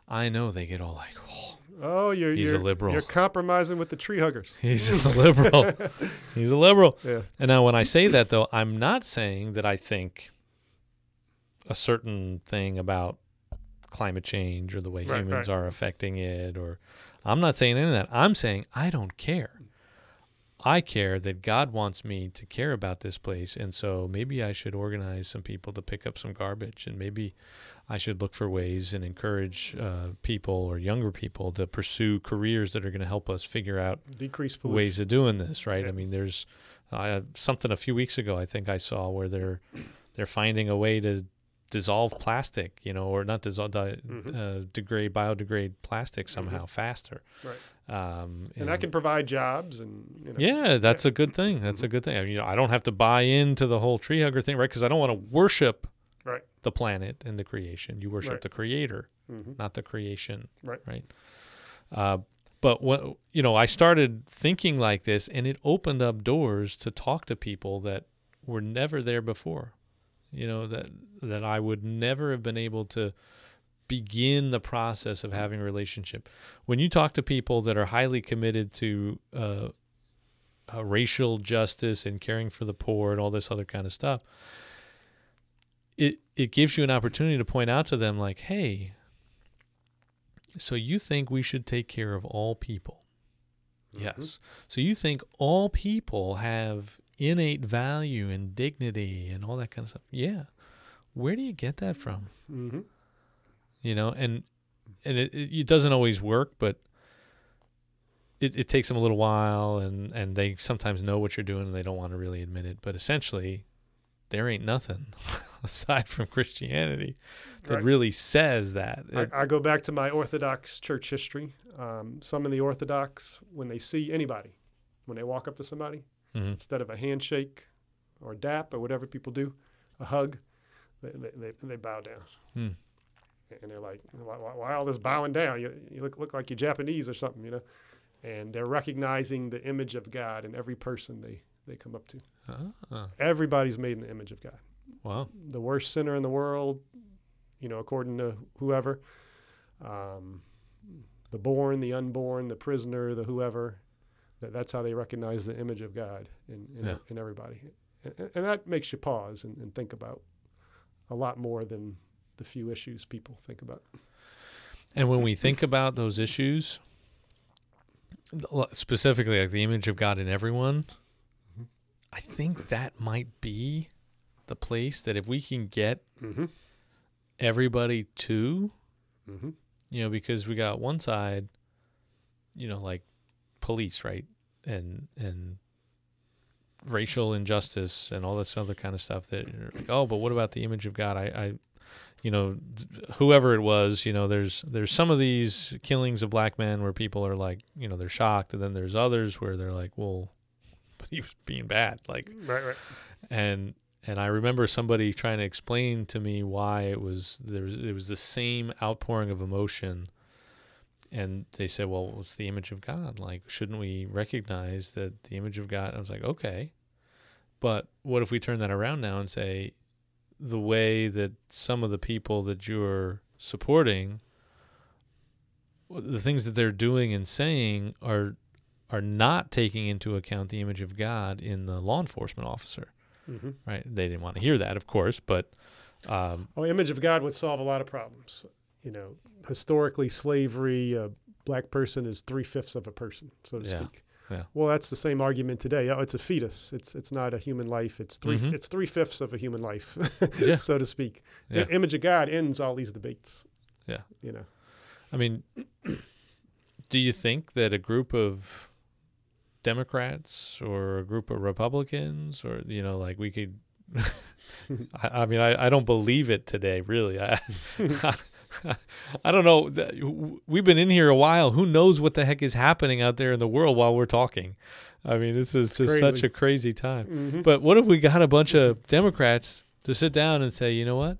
i know they get all like oh Oh, you're He's a you're, liberal. You're compromising with the tree huggers. (laughs) he's a liberal (laughs) he's a liberal Yeah. And now, when I say that, though, I'm not saying that I think a certain thing about climate change or the way Right, humans right. are affecting it, or I'm not saying any of that. I'm saying I don't care. I care that God wants me to care about this place. And so maybe I should organize some people to pick up some garbage. And maybe I should look for ways and encourage uh, people or younger people to pursue careers that are going to help us figure out Decrease pollution. ways of doing this, right? Yeah. I mean, there's uh, something a few weeks ago I think I saw where they're they're finding a way to dissolve plastic, you know, or not dissolve, di- Mhm. uh, degrade, biodegrade plastic somehow faster. Right. Um, And that can provide jobs and you know, yeah, that's a good thing. That's a good thing. I mean, you know, I don't have to buy into the whole tree hugger thing, right? Because I don't want to worship Right. the planet and the creation. You worship Right. the creator, Mhm. not the creation. Right. Right. Uh, but what you know, I started thinking like this, and it opened up doors to talk to people that were never there before. You know that that I would never have been able to begin the process of having a relationship. When you talk to people that are highly committed to uh, uh, racial justice and caring for the poor and all this other kind of stuff, it it gives you an opportunity to point out to them like, hey, so you think we should take care of all people? Mhm. Yes. So you think all people have innate value and dignity and all that kind of stuff? Yeah. Where do you get that from? Mhm. You know, and and it, it, doesn't always work, but it, it takes them a little while, and and they sometimes know what you're doing, and they don't want to really admit it. But essentially, there ain't nothing (laughs) aside from Christianity that Right. really says that. It- I, I go back to my Orthodox church history. Um, some in the Orthodox, when they see anybody, when they walk up to somebody, Mhm. instead of a handshake or a dap or whatever people do, a hug, they, they, they, they bow down. Hmm. And they're like, why, why, why all this bowing down? You, you look, look like you're Japanese or something, you know? And they're recognizing the image of God in every person they, they come up to. Ah, Everybody's made in the image of God. wow. The worst sinner in the world, you know, according to whoever, um, the born, the unborn, the prisoner, the whoever. That, that's how they recognize the image of God in, in, Yeah. in everybody. And, and that makes you pause and, and think about a lot more than the few issues people think about. And when we think about those issues, specifically like the image of God in everyone, Mhm. I think that might be the place that if we can get Mm-hmm. everybody to, Mm-hmm. you know, because we got one side, you know, like police, right? And and racial injustice and all this other kind of stuff that you're like, oh, but what about the image of God? I, I you know, whoever it was, you know, there's there's some of these killings of black men where people are like, you know, they're shocked, and then there's others where they're like, well, (laughs) but he was being bad, like, mm, Right, right. and and I remember somebody trying to explain to me why it was there was it was the same outpouring of emotion and they said well it's the image of God like shouldn't we recognize that the image of God I was like okay but what if we turn that around now and say the way that some of the people that you're supporting the things that they're doing and saying are are not taking into account the image of God in the law enforcement officer Mm-hmm. right? They didn't want to hear that, of course, but um, Oh, image of God would solve a lot of problems. You know, historically, slavery, a black person is three fifths of a person, so to Yeah, speak. Yeah. Well, that's the same argument today. Oh, it's a fetus. It's it's not a human life. It's 3 Mhm. it's three fifths of a human life, Yeah. (laughs) so to speak. Yeah. The image of God ends all these debates. Yeah. You know. I mean, (clears throat) do you think that a group of Democrats or a group of Republicans, or you know, like we could? (laughs) I, I mean, I, I don't believe it today. Really, I (laughs) (laughs) I don't know. We've been in here a while. Who knows what the heck is happening out there in the world while we're talking? I mean, this is just such a crazy time. Mhm. But what if we got a bunch of Democrats to sit down and say, you know what,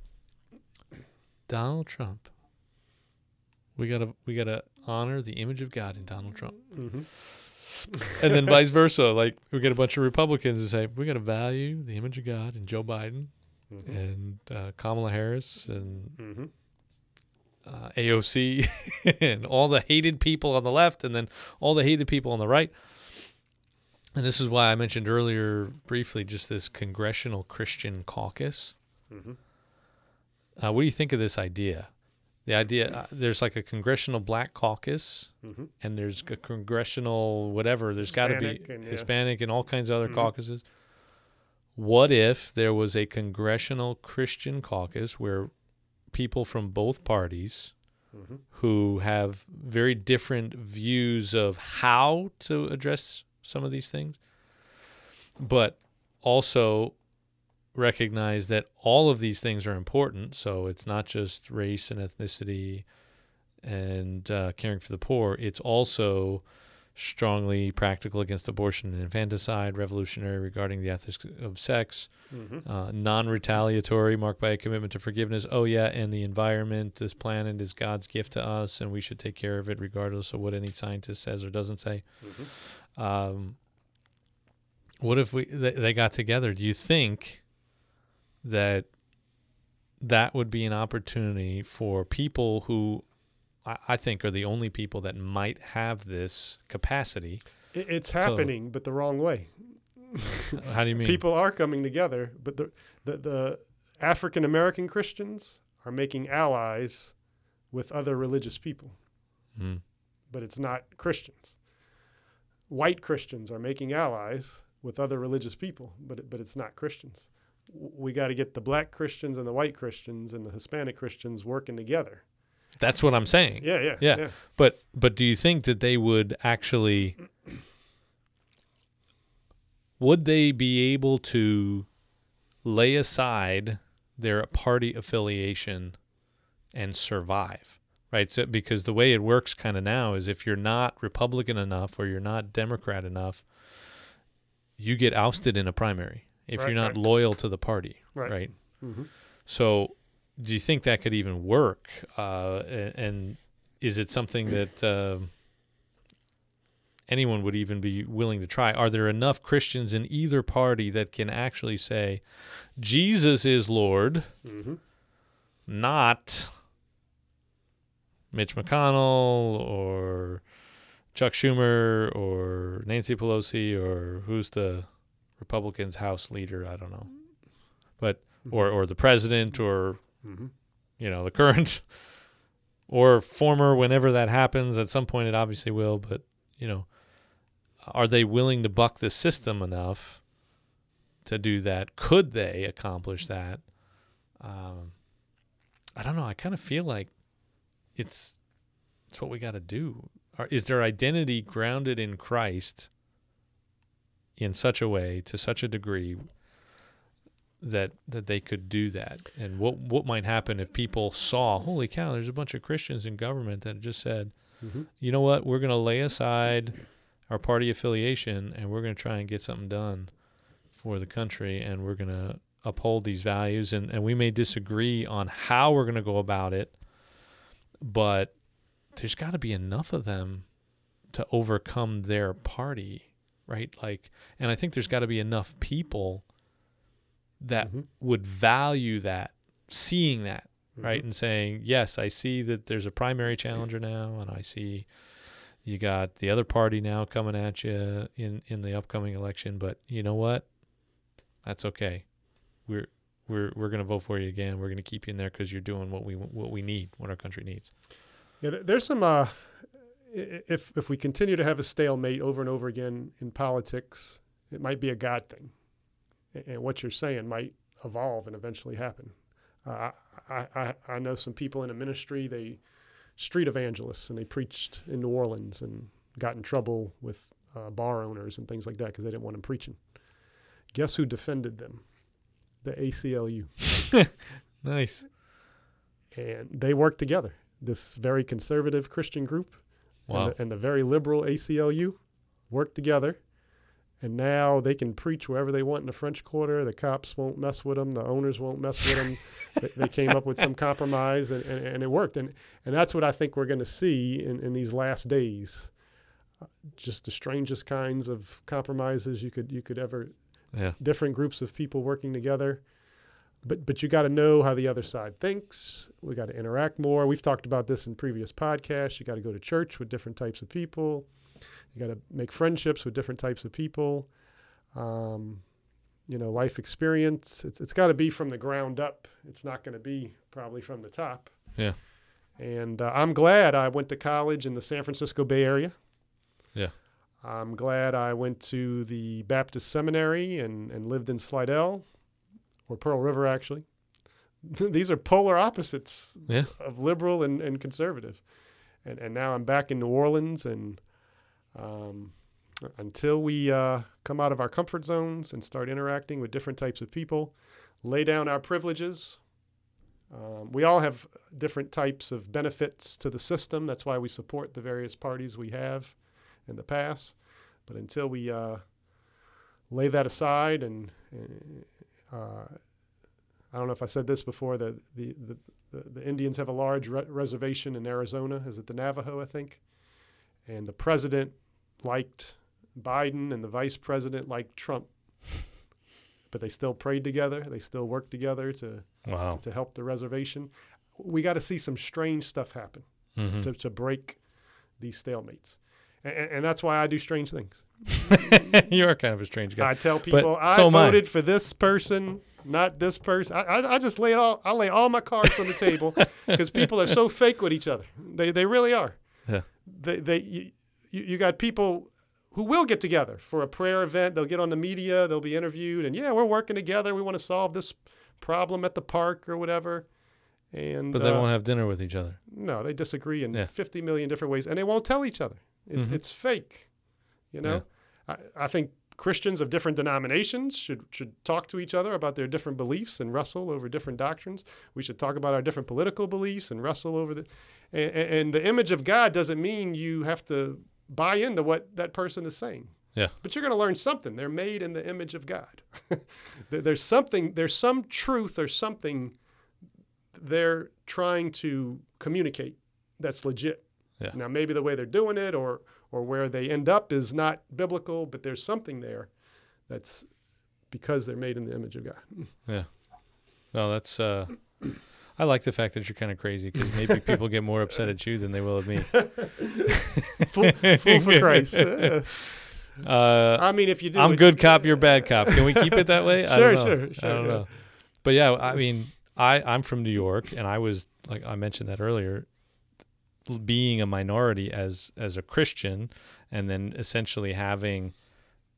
Donald Trump, we gotta we gotta honor the image of God in Donald Trump, Mhm. and then vice (laughs) versa. Like we get a bunch of Republicans to say we gotta value the image of God in Joe Biden Mhm. and uh, Kamala Harris and Mhm. Uh, AOC (laughs) and all the hated people on the left and then all the hated people on the right. And this is why I mentioned earlier briefly just this Congressional Christian Caucus. Mhm. Uh, what do you think of this idea? The idea uh, there's like a Congressional Black Caucus Mhm. and there's a Congressional whatever. There's got to be Hispanic and, yeah. Hispanic and all kinds of other Mhm. caucuses. What if there was a Congressional Christian Caucus where people from both parties Mhm. who have very different views of how to address some of these things, but also recognize that all of these things are important. So it's not just race and ethnicity and uh, caring for the poor, it's also strongly practical against abortion and infanticide, revolutionary regarding the ethics of sex, Mhm. uh, non-retaliatory, marked by a commitment to forgiveness. Oh yeah, and the environment, this planet is God's gift to us, and we should take care of it regardless of what any scientist says or doesn't say. Mhm. Um, what if we they, they got together? Do you think that that would be an opportunity for people who I, I think are the only people that might have this capacity? It, it's happening, but the wrong way. (laughs) How do you mean? People are coming together, but the the, the African American Christians are making allies with other religious people, Mm. but it's not Christians. White Christians are making allies with other religious people, but it, but it's not Christians. We got to get the black Christians and the white Christians and the Hispanic Christians working together. That's what I'm saying. Yeah, yeah, Yeah. yeah. But but do you think that they would actually would they be able to lay aside their party affiliation and survive? Right? So because the way it works kind of now is if you're not Republican enough or you're not Democrat enough, you get ousted in a primary if Right, you're not right. loyal to the party, Right. right? hmm So, do you think that could even work? Uh, and is it something that um anyone would even be willing to try? Are there enough Christians in either party that can actually say, Jesus is Lord, hmm not Mitch McConnell or Chuck Schumer or Nancy Pelosi or who's the Republicans' House leader? I don't know. But or or the president or hmm you know the current (laughs) or former whenever that happens at some point it obviously will but you know are they willing to buck the system enough to do that? Could they accomplish that? Um, i don't know. I kind of feel like it's it's what we got to do. Are, is their identity grounded in christ in such a way to such a degree that that they could do that. And what what might happen if people saw holy cow there's a bunch of Christians in government that just said hmm you know what? We're going to lay aside our party affiliation and we're going to try and get something done for the country and we're going to uphold these values. And and we may disagree on how we're going to go about it but there's got to be enough of them to overcome their party right? Like and i think there's got to be enough people that Mhm. would value that, seeing that, right, Mhm. and saying, yes, I see that there's a primary challenger now, and I see you got the other party now coming at you in in the upcoming election, but you know what? That's okay. We're we're we're going to vote for you again. We're going to keep you in there because you're doing what we what we need, what our country needs. Yeah, there's some. Uh, if if we continue to have a stalemate over and over again in politics, it might be a God thing, and what you're saying might evolve and eventually happen. Uh, I, I I know some people in the ministry. They street evangelists and they preached in New Orleans and got in trouble with uh, bar owners and things like that because they didn't want them preaching. Guess who defended them? The ACLU. (laughs) Nice. and they worked together. This very conservative Christian group Wow. and, the, and the very liberal ACLU worked together, and now they can preach wherever they want in the French Quarter. The cops won't mess with them. The owners won't mess with them. (laughs) they, they came up with some compromise, and, and, and it worked. And and that's what I think we're going to see in, in these last days. Uh, Just the strangest kinds of compromises you could you could ever Yeah. different groups of people working together. But but you got to know how the other side thinks. We got to interact more. We've talked about this in previous podcasts. You got to go to church with different types of people. You got to make friendships with different types of people. Um, you know, life experience. It's it's got to be from the ground up. It's not going to be probably from the top. Yeah. And uh, I'm glad I went to college in the San Francisco Bay Area. Yeah. I'm glad I went to the Baptist Seminary and, and lived in Slidell or Pearl River, actually. (laughs) These are polar opposites Yeah. of liberal and, and conservative. And, and now I'm back in New Orleans. And um, until we uh, come out of our comfort zones and start interacting with different types of people, lay down our privileges, um, we all have different types of benefits to the system. That's why we support the various parties we have in the past. But until we uh, lay that aside, and uh, I don't know if I said this before, the the, the, the, Indians have a large re- reservation in Arizona. Is it the Navajo, I think? And the president liked Biden, and the vice president liked Trump. (laughs) But they still prayed together. They still worked together to Wow. to help the reservation. We got to see some strange stuff happen hmm to, to break these stalemates. And, and that's why I do strange things. (laughs) you are kind of a strange guy. I tell people I so I. voted for this person, not this person. I, I, I just lay it all. I lay all my cards on the table (laughs) because people are so fake with each other. They they really are. Yeah. They they you, you you got people who will get together for a prayer event. They'll get on the media. They'll be interviewed, and yeah, we're working together. We want to solve this problem at the park or whatever. And but they uh, won't have dinner with each other. no, they disagree in Yeah. 50 million different ways, and they won't tell each other. It's Mhm. it's fake. You know, I, I think Christians of different denominations should should talk to each other about their different beliefs and wrestle over different doctrines. We should talk about our different political beliefs and wrestle over the. And and the image of God doesn't mean you have to buy into what that person is saying. Yeah. But you're going to learn something. They're made in the image of God. (laughs) There's something. There's some truth or something they're trying to communicate that's legit. Yeah. Now maybe the way they're doing it or or where they end up is not biblical, but there's something there that's because they're made in the image of God. (laughs) Yeah. No, that's. uh I like the fact that you're kind of crazy because maybe (laughs) people get more upset at you than they will at me. Fool, fool for Christ. (laughs) Uh, I mean, if you do, I'm good cop, you're bad (laughs) cop. Can we keep it that way? I Sure, don't know. sure, sure, I don't yeah. know. but yeah, I mean, I I'm from New York, and I was like I mentioned that earlier, being a minority as as a Christian, and then essentially having,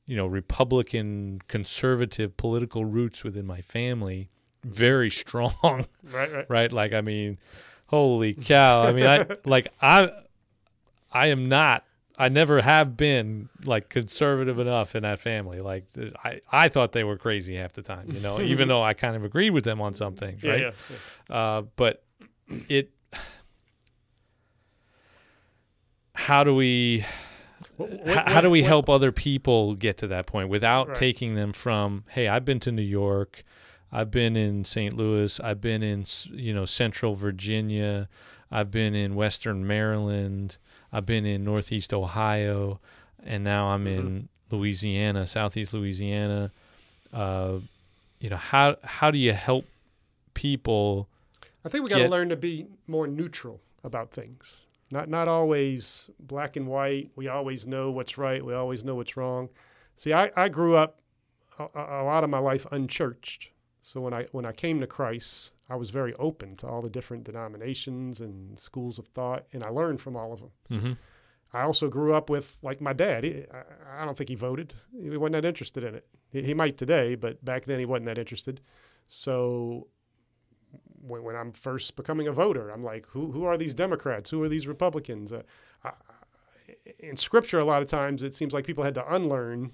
you know, Republican conservative political roots within my family, very strong, (laughs) Right, right. right? Like I mean, holy cow! I mean, I (laughs) like I I am not. I never have been like conservative enough in that family. Like I, I thought they were crazy half the time, you know, (laughs) even though I kind of agreed with them on some things, right? yeah, yeah. Uh, but it, how do we, What- what- how do we help other people get to that point without Right. taking them from, hey, I've been to New York, I've been in St. Louis, I've been in, you know, Central Virginia, I've been in Western Maryland, I've been in Northeast Ohio, and now I'm in Louisiana, Southeast Louisiana. Uh, you know, how how do you help people? I think we got to learn to be more neutral about things. Not not always black and white. We always know what's right. We always know what's wrong. See, I, I grew up a a lot of my life unchurched. So when I when I came to Christ, I was very open to all the different denominations and schools of thought, and I learned from all of them. Mm-hmm. I also grew up with like my dad. He, I, I don't think he voted. He wasn't that interested in it. He, he might today, but back then he wasn't that interested. So when, when I'm first becoming a voter, I'm like, who who are these Democrats? Who are these Republicans? Uh, I, in Scripture, a lot of times it seems like people had to unlearn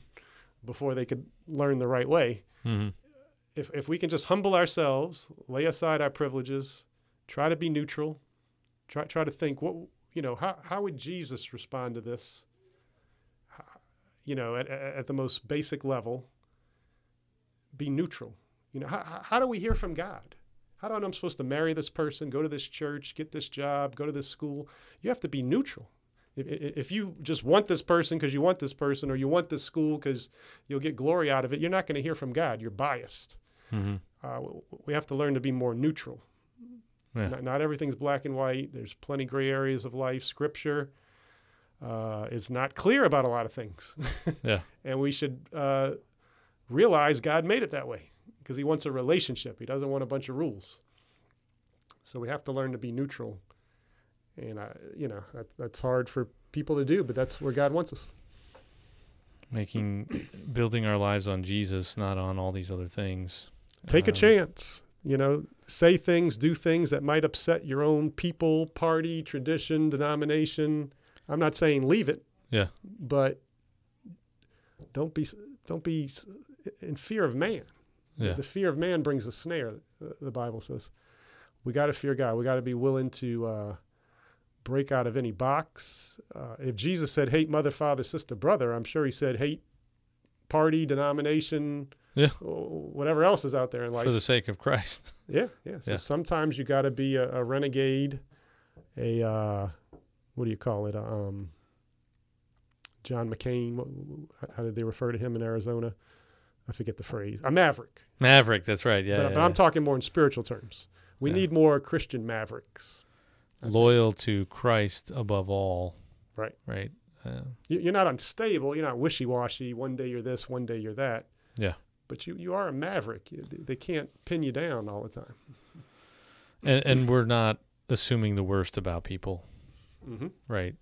before they could learn the right way. Mm-hmm. If if we can just humble ourselves, lay aside our privileges, try to be neutral, try try to think what you know how how would Jesus respond to this? You know, at, at the most basic level, be neutral. You know, how, how- do we hear from God? How do I know I'm supposed to marry this person, go to this church, get this job, go to this school? You have to be neutral. If if you just want this person because you want this person, or you want this school because you'll get glory out of it, you're not going to hear from God. You're biased. Mm-hmm. Uh, we have to learn to be more neutral. Yeah. Not, not everything's black and white. There's plenty gray areas of life. Scripture uh, is not clear about a lot of things. (laughs) Yeah. and we should uh, realize God made it that way because He wants a relationship. He doesn't want a bunch of rules. So we have to learn to be neutral. And, I, you know, that, that's hard for people to do, but that's where God wants us. Making, building our lives on Jesus, not on all these other things. Take a Um, chance. You know, say things, do things that might upset your own people, party, tradition, denomination. I'm not saying leave it. Yeah. But don't be don't be in fear of man. Yeah. The fear of man brings a snare. uh, The Bible says. We got to fear God. We got to be willing to uh, break out of any box. Uh, if Jesus said hate mother, father, sister, brother, I'm sure he said hate party, denomination, Yeah. whatever else is out there in life. for the sake of Christ. (laughs) Yeah, yeah. So Yeah. sometimes you got to be a, a renegade, a uh, what do you call it? Um, John McCain. What, how did they refer to him in Arizona? I forget the phrase. A maverick. Maverick, that's right. Yeah. but, yeah, but I'm yeah. talking more in spiritual terms. We need more Christian mavericks. I think. loyal to Christ above all. Right. Right. Uh, You're not unstable. You're not wishy-washy. One day you're this, one day you're that. Yeah. But you, you are a maverick. You- They can't pin you down all the time. and and we're not assuming the worst about people, hmm right?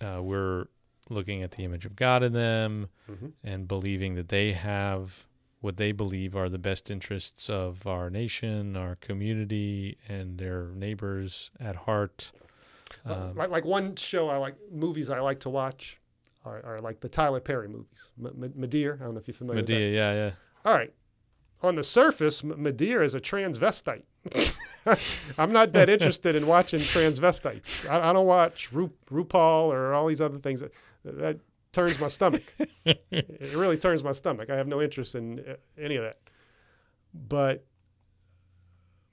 Uh, we're looking at the image of God in them hmm and believing that they have what they believe are the best interests of our nation, our community, and their neighbors at heart. Um, like like one show I like movies I like to watch are, are like the Tyler Perry movies. M- M-. I don't know if you're familiar. Madea, yeah, yeah. All right. On the surface, M- Madea is a transvestite. (laughs) I'm not that interested in watching transvestites. I, I don't watch Ru- RuPaul or all these other things. That, that turns my stomach. (laughs) it really turns my stomach. I have no interest in uh, any of that. But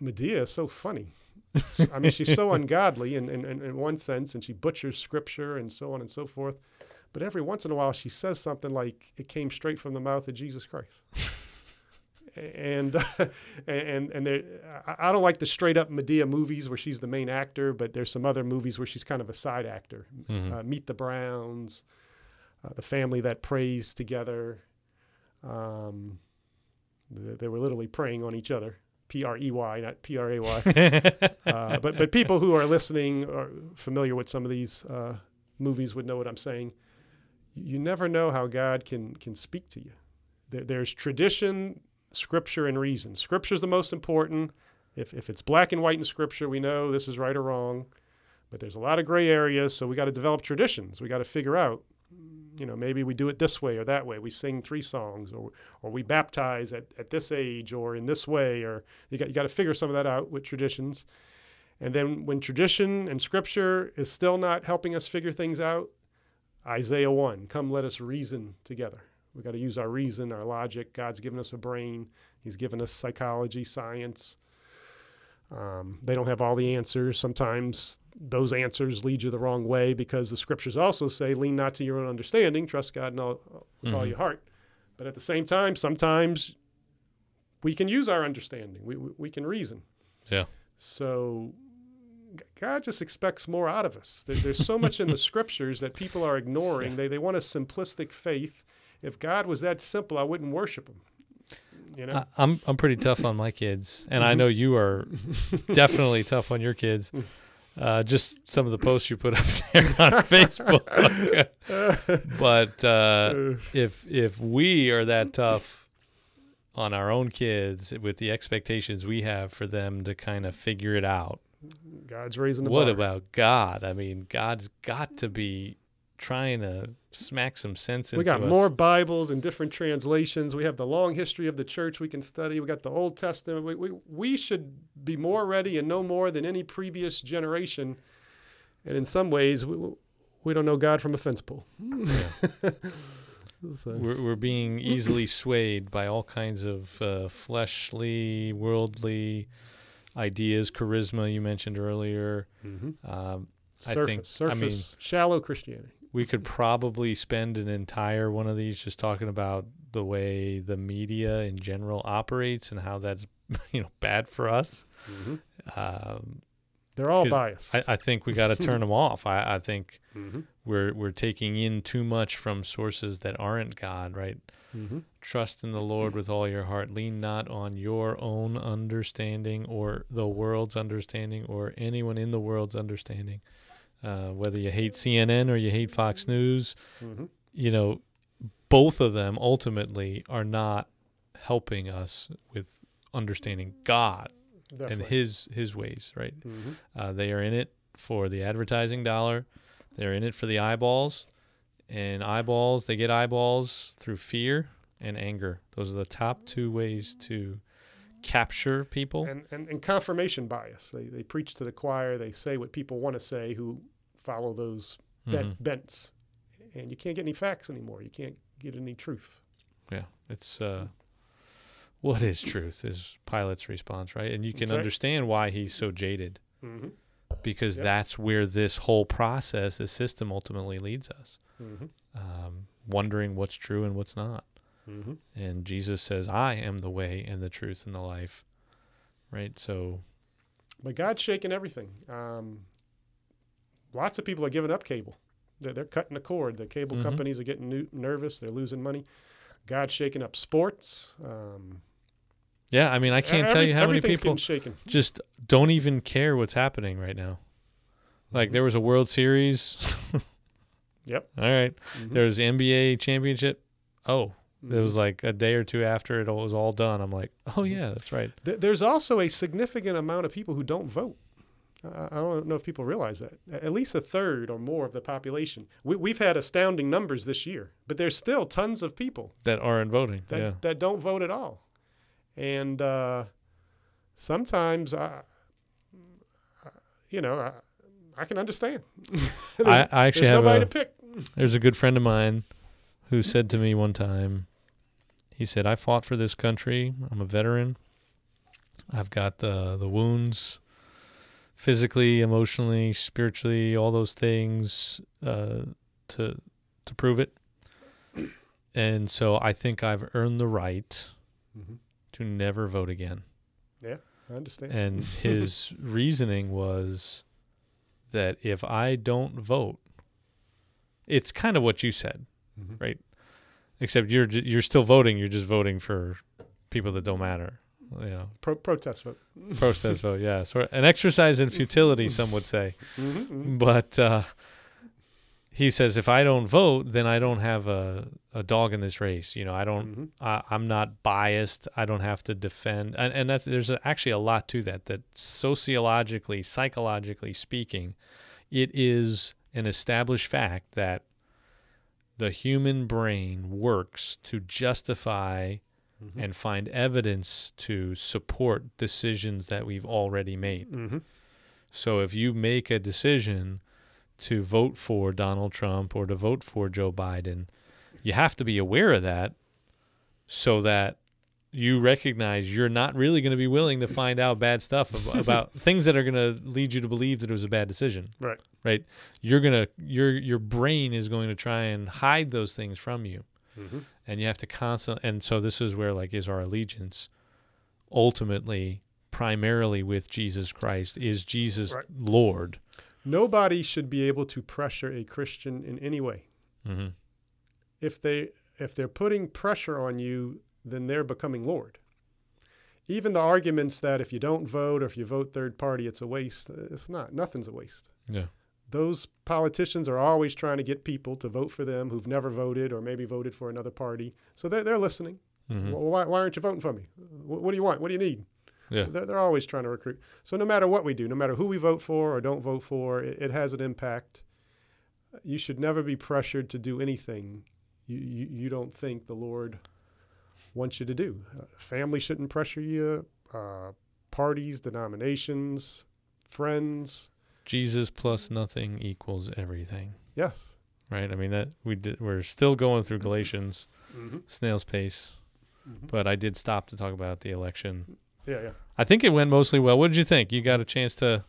Madea is so funny. I mean, she's so (laughs) ungodly in, in, in one sense, and she butchers scripture and so on and so forth. But every once in a while, she says something like it came straight from the mouth of Jesus Christ. And (laughs) and and there, I don't like the straight up Madea movies where she's the main actor, but there's some other movies where she's kind of a side actor. Mhm. Uh, Meet the Browns, uh, the family that prays together. Um, they, they were literally praying on each other P R E Y, not P R A Y. (laughs) Uh, but but people who are listening or familiar with some of these uh, movies would know what I'm saying. You never know how God can can speak to you. There, there's tradition, scripture, and reason. Scripture is the most important. If if it's black and white in scripture, we know this is right or wrong. But there's a lot of gray areas, so we got to develop traditions. We got to figure out, you know, maybe we do it this way or that way. We sing three songs, or or we baptize at, at this age or in this way, or you got you got to figure some of that out with traditions. And then when tradition and scripture is still not helping us figure things out, Isaiah 1, come let us reason together. We got to use our reason, our logic. God's given us a brain. He's given us psychology, science. Um, they don't have all the answers. Sometimes those answers lead you the wrong way because the scriptures also say, lean not to your own understanding, trust God in all, with all Mhm. your heart. But at the same time, sometimes we can use our understanding, we, we, we can reason. Yeah. So God just expects more out of us. There, there's so much in the (laughs) scriptures that people are ignoring. They, they want a simplistic faith. If God was that simple, I wouldn't worship him. You know? I, I'm I'm pretty tough on my kids, and I Mhm. know you are (laughs) definitely tough on your kids. Uh, just some of the posts you put up (laughs) there on Facebook. (laughs) but uh, Uh, if if we are that tough on our own kids with the expectations we have for them to kind of figure it out, God's raising the what bar. about God? I mean, God's got to be trying to smack some sense into We got us. more Bibles and different translations. We have the long history of the church we can study. We got the Old Testament. We, we, we should be more ready and know more than any previous generation. And in some ways, we, we don't know God from a fence pole. (laughs) So- We're, we're being easily swayed by all kinds of uh, fleshly, worldly ideas, charisma you mentioned earlier. Mhm. Um, I Surface, think- I surface, mean- shallow Christianity. We could probably spend an entire one of these just talking about the way the media in general operates and how that's (laughs) you know bad for us. Um, They're all biased. I, I think we got to turn them off. I, I think mm-hmm. we're we're taking in too much from sources that aren't God, right? Mm-hmm. Trust in the Lord with all your heart. Lean not on your own understanding or the world's understanding or anyone in the world's understanding. Uh, whether you hate CNN or you hate Fox News, Mm-hmm. you know, both of them ultimately are not helping us with understanding God Definitely. and His His ways. Right? mm-hmm. Uh, they are in it for the advertising dollar. They're in it for the eyeballs, and eyeballs. They get eyeballs through fear and anger. Those are the top two ways to capture people. and, and, and confirmation bias. They, they preach to the choir. They say what people want to say who follow those bent, Mhm. bents. And you can't get any facts anymore. You can't get any truth. Yeah, it's uh, what is truth is Pilate's response, right? And you can right. understand why he's so jaded Mm-hmm. because Yep. that's where this whole process, this system, ultimately leads us. Mm-hmm. Um, wondering what's true and what's not. Mm-hmm. And Jesus says, "I am the way and the truth and the life." Right? So, But God's shaking everything. Um, lots of people are giving up cable. They're, they're cutting the cord. The cable Mhm. companies are getting new, nervous. They're losing money. God's shaking up sports. Um, yeah, I mean, I can't tell you how many people just don't even care what's happening right now. Like there was a World Series. (laughs) Yep. All right. Mhm. There was the NBA championship. Oh, it was Mhm. like a day or two after it was all done. I'm like, oh yeah, that's right. There's also a significant amount of people who don't vote. I don't know if people realize that. At least a third or more of the population. We, we've had astounding numbers this year, but there's still tons of people That aren't voting. that, yeah. that don't vote at all. And uh, sometimes, I, I- you know, I, I can understand. (laughs) I, I actually there's have nobody a to pick. there's a good friend of mine who said to me one time, he said, I fought for this country. I'm a veteran. I've got the the wounds physically, emotionally, spiritually, all those things uh, to to prove it. And so I think I've earned the right Mhm. to never vote again. Yeah, I understand. And his (laughs) reasoning was that if I don't vote, it's kind of what you said, Mhm. right? Except you're you're still voting. You're just voting for people that don't matter. you know, Pro- protest vote. (laughs) protest vote. Yeah, sort an exercise in futility, some would say. Mm-hmm. But uh, he says, if I don't vote, then I don't have a, a dog in this race. You know, I don't. hmm I, I'm not biased. I don't have to defend, and, and that's there's actually a lot to that. That sociologically, psychologically speaking, it is an established fact that the human brain works to justify Mhm. and find evidence to support decisions that we've already made. hmm So if you make a decision to vote for Donald Trump or to vote for Joe Biden, you have to be aware of that so that you recognize you're not really going to be willing to find out bad stuff ab- (laughs) about things that are going to lead you to believe that it was a bad decision. Right. Right? You're going to your your brain is going to try and hide those things from you hmm and you have to constantly and so this is where like is our allegiance ultimately primarily with Jesus Christ is Jesus Right. Lord Nobody should be able to pressure a Christian in any way. hmm If they if they're putting pressure on you, then they're becoming Lord. Even the arguments that if you don't vote or if you vote third party, it's a waste. It's not. Nothing's a waste. yeah Those politicians are always trying to get people to vote for them who've never voted or maybe voted for another party. So they're, they're listening. hmm Well, why, why aren't you voting for me? What, what do you want? What do you need? Yeah. They're, they're always trying to recruit. So no matter what we do, no matter who we vote for or don't vote for, it, it has an impact. You should never be pressured to do anything you, you, you don't think the Lord wants you to do. Uh, family shouldn't pressure you. Uh, parties, denominations, friends. Jesus plus nothing equals everything Yes. right i mean that we did we're still going through galatians Mm-hmm. snail's pace but i did stop to talk about the election Yeah, yeah. i think it went mostly well what did you think you got a chance to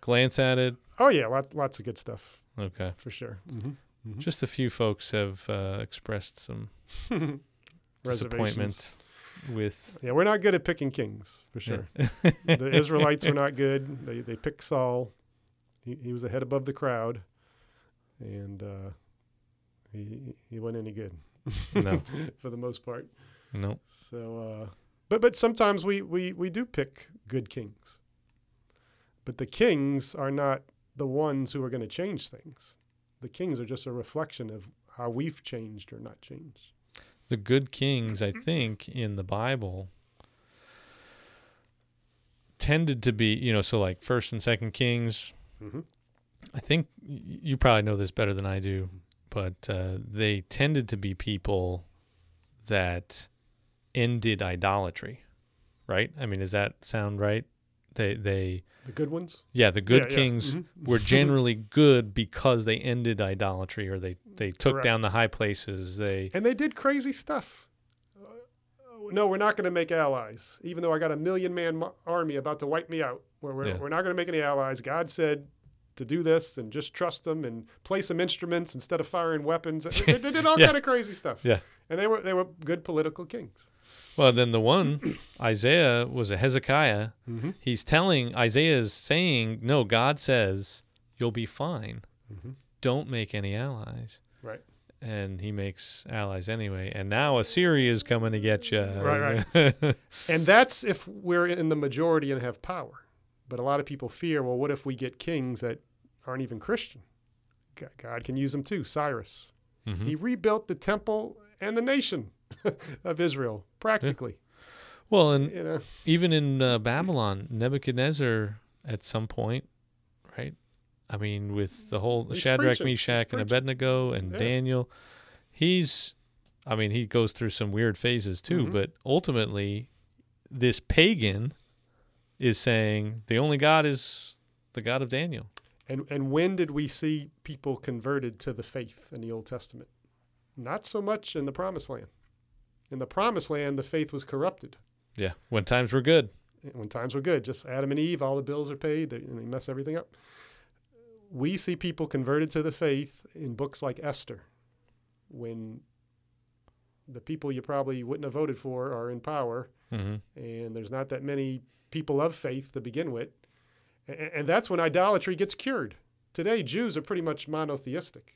glance at it Oh yeah, lots lots of good stuff okay for sure. Mm-hmm. just a few folks have uh, expressed some (laughs) disappointment with Yeah, we're not good at picking kings for sure. Yeah. (laughs) the Israelites were not good. They they picked Saul. He he was a head above the crowd, and uh, he he wasn't any good. No. (laughs) for the most part. no So, uh, but but sometimes we we we do pick good kings. But the kings are not the ones who are going to change things. The kings are just a reflection of how we've changed or not changed. The good kings, I think, in the Bible tended to be, you know, so like first and second kings. hmm I think you probably know this better than I do, but uh, they tended to be people that ended idolatry, right? I mean, does that sound right? They they The good ones. yeah, the good Yeah, yeah. kings Mhm. (laughs) were generally good because they ended idolatry or they they took Correct. down the high places. They And they did crazy stuff. Uh, no, we're not going to make allies, even though I got a million man army about to wipe me out. We're, we're, Yeah. we're not going to make any allies. God said to do this and just trust them and play some instruments instead of firing weapons. They, they did all (laughs) Yeah. kind of crazy stuff. Yeah. And they were they were good political kings. Well, then the one, (clears throat) Isaiah was a Hezekiah. Mm-hmm. He's telling, Isaiah is saying, no, God says, you'll be fine. Mhm. Don't make any allies. Right. And he makes allies anyway. And now Assyria is coming to get you. Right, right. (laughs) And that's if we're in the majority and have power. But a lot of people fear, well, what if we get kings that aren't even Christian? God can use them too. Cyrus. Mhm. He rebuilt the temple and the nation (laughs) of Israel practically. Well, and You know, even in uh, Babylon, Nebuchadnezzar at some point, right? I mean, with the whole He's Shadrach, preaching. Meshach, and. Abednego and Yeah. Daniel, he's, I mean, he goes through some weird phases too, Mhm. but ultimately, this pagan is saying the only God is the God of Daniel. and and when did we see people converted to the faith in the Old Testament? Not so much in the Promised Land. In the Promised Land, the faith was corrupted. Yeah, when times were good. When times were good, just Adam and Eve, all the bills are paid, they, and they mess everything up. We see people converted to the faith in books like Esther, when the people you probably wouldn't have voted for are in power, hmm and there's not that many people of faith to begin with. And, and that's when idolatry gets cured. Today, Jews are pretty much monotheistic.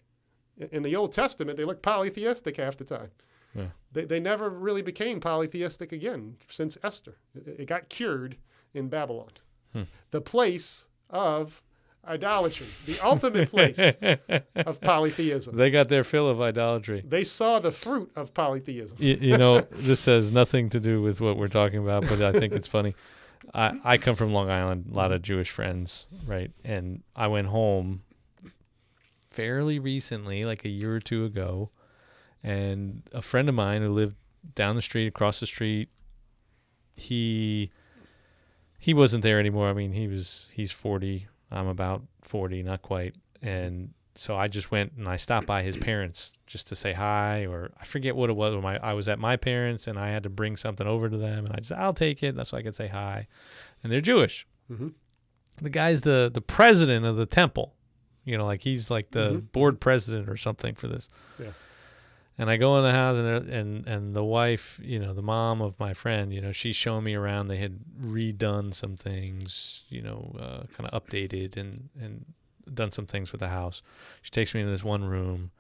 In- In the Old Testament, they look polytheistic half the time. Yeah. They, they never really became polytheistic again since Esther. It, it got cured in Babylon, Hmm. the place of idolatry, the ultimate place (laughs) of polytheism. they got their fill of idolatry. They saw the fruit of polytheism. you, you know, (laughs) this has nothing to do with what we're talking about, but I think it's funny. I, I come from Long Island, a lot of Jewish friends, right? And I went home fairly recently, like a year or two ago, and a friend of mine who lived down the street, across the street, he he wasn't there anymore. I mean, he was he's 40, I'm about 40, not quite. And so I just went and I stopped by his parents just to say hi, or I forget what it was. My I was at my parents and I had to bring something over to them, and I just I'll take it. That's so I could say hi, and they're Jewish. Mhm. The guy's the the president of the temple, you know, like he's like the Mhm. board president or something for this. Yeah. And I go in the house and and and the wife, you know, the mom of my friend, you know, she's showing me around. They had redone some things, you know, uh, kind of updated and and done some things with the house. She takes me into this one room,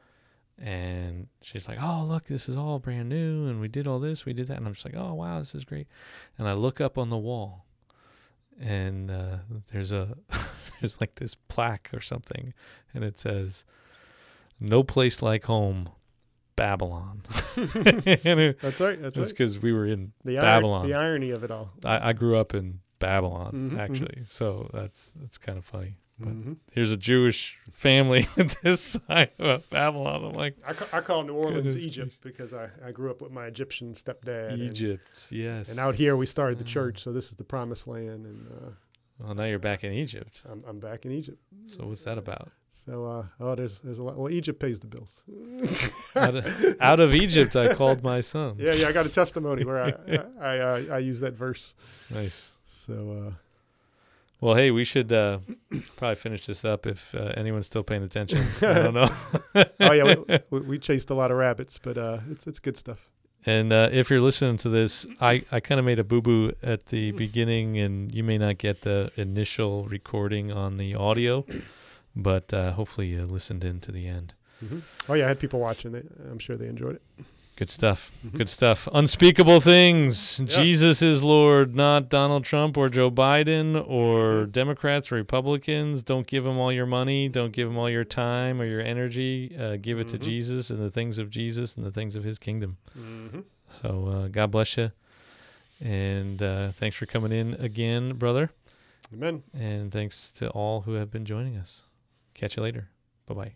and she's like, "Oh, look, this is all brand new, and we did all this, we did that." And I'm just like, "Oh, wow, this is great." And I look up on the wall, and uh, there's a (laughs) there's like this plaque or something, and it says, "No place like home, Babylon." (laughs) That's right. That's that's right. because we were in The, ir- Babylon. the irony of it all. I, I grew up in Babylon Mhm, mhm. actually, so that's that's kind of funny. But Mhm. here's a Jewish family (laughs) with this sign about Babylon. I'm like I, ca- I call New Orleans Goodness Egypt because I, I grew up with my Egyptian stepdad. and- Egypt, yes. And, out here we started the Mm. church, so this is the promised land, and uh, well, now you're back in Egypt. I'm, I'm back in Egypt. So what's that about? So uh, oh, there's there's a lot. Well, Egypt pays the bills. (laughs) Out of, out of Egypt, I called my son. yeah, yeah. I got a testimony where I (laughs) I I, uh, I use that verse. Nice. So uh, Well, hey, we should uh, probably finish this up if uh, anyone's still paying attention. I don't know. (laughs) oh yeah, we, we, we chased a lot of rabbits, but uh, it's it's good stuff. And uh, if you're listening to this, I, I kind of made a boo boo at the beginning, and you may not get the initial recording on the audio, but uh, hopefully you listened in to the end. hmm Oh yeah, I had people watching. They, I'm sure they enjoyed it. Good stuff. Mhm. Good stuff. Unspeakable things. Yes. Jesus is Lord, not Donald Trump or Joe Biden or Democrats or Republicans. Don't give them all your money. Don't give them all your time or your energy. Uh, give it to Mhm. Jesus and the things of Jesus and the things of his kingdom. Mm-hmm. So uh, God bless you. And uh, thanks for coming in again, brother. Amen. And thanks to all who have been joining us. Catch you later. Bye bye.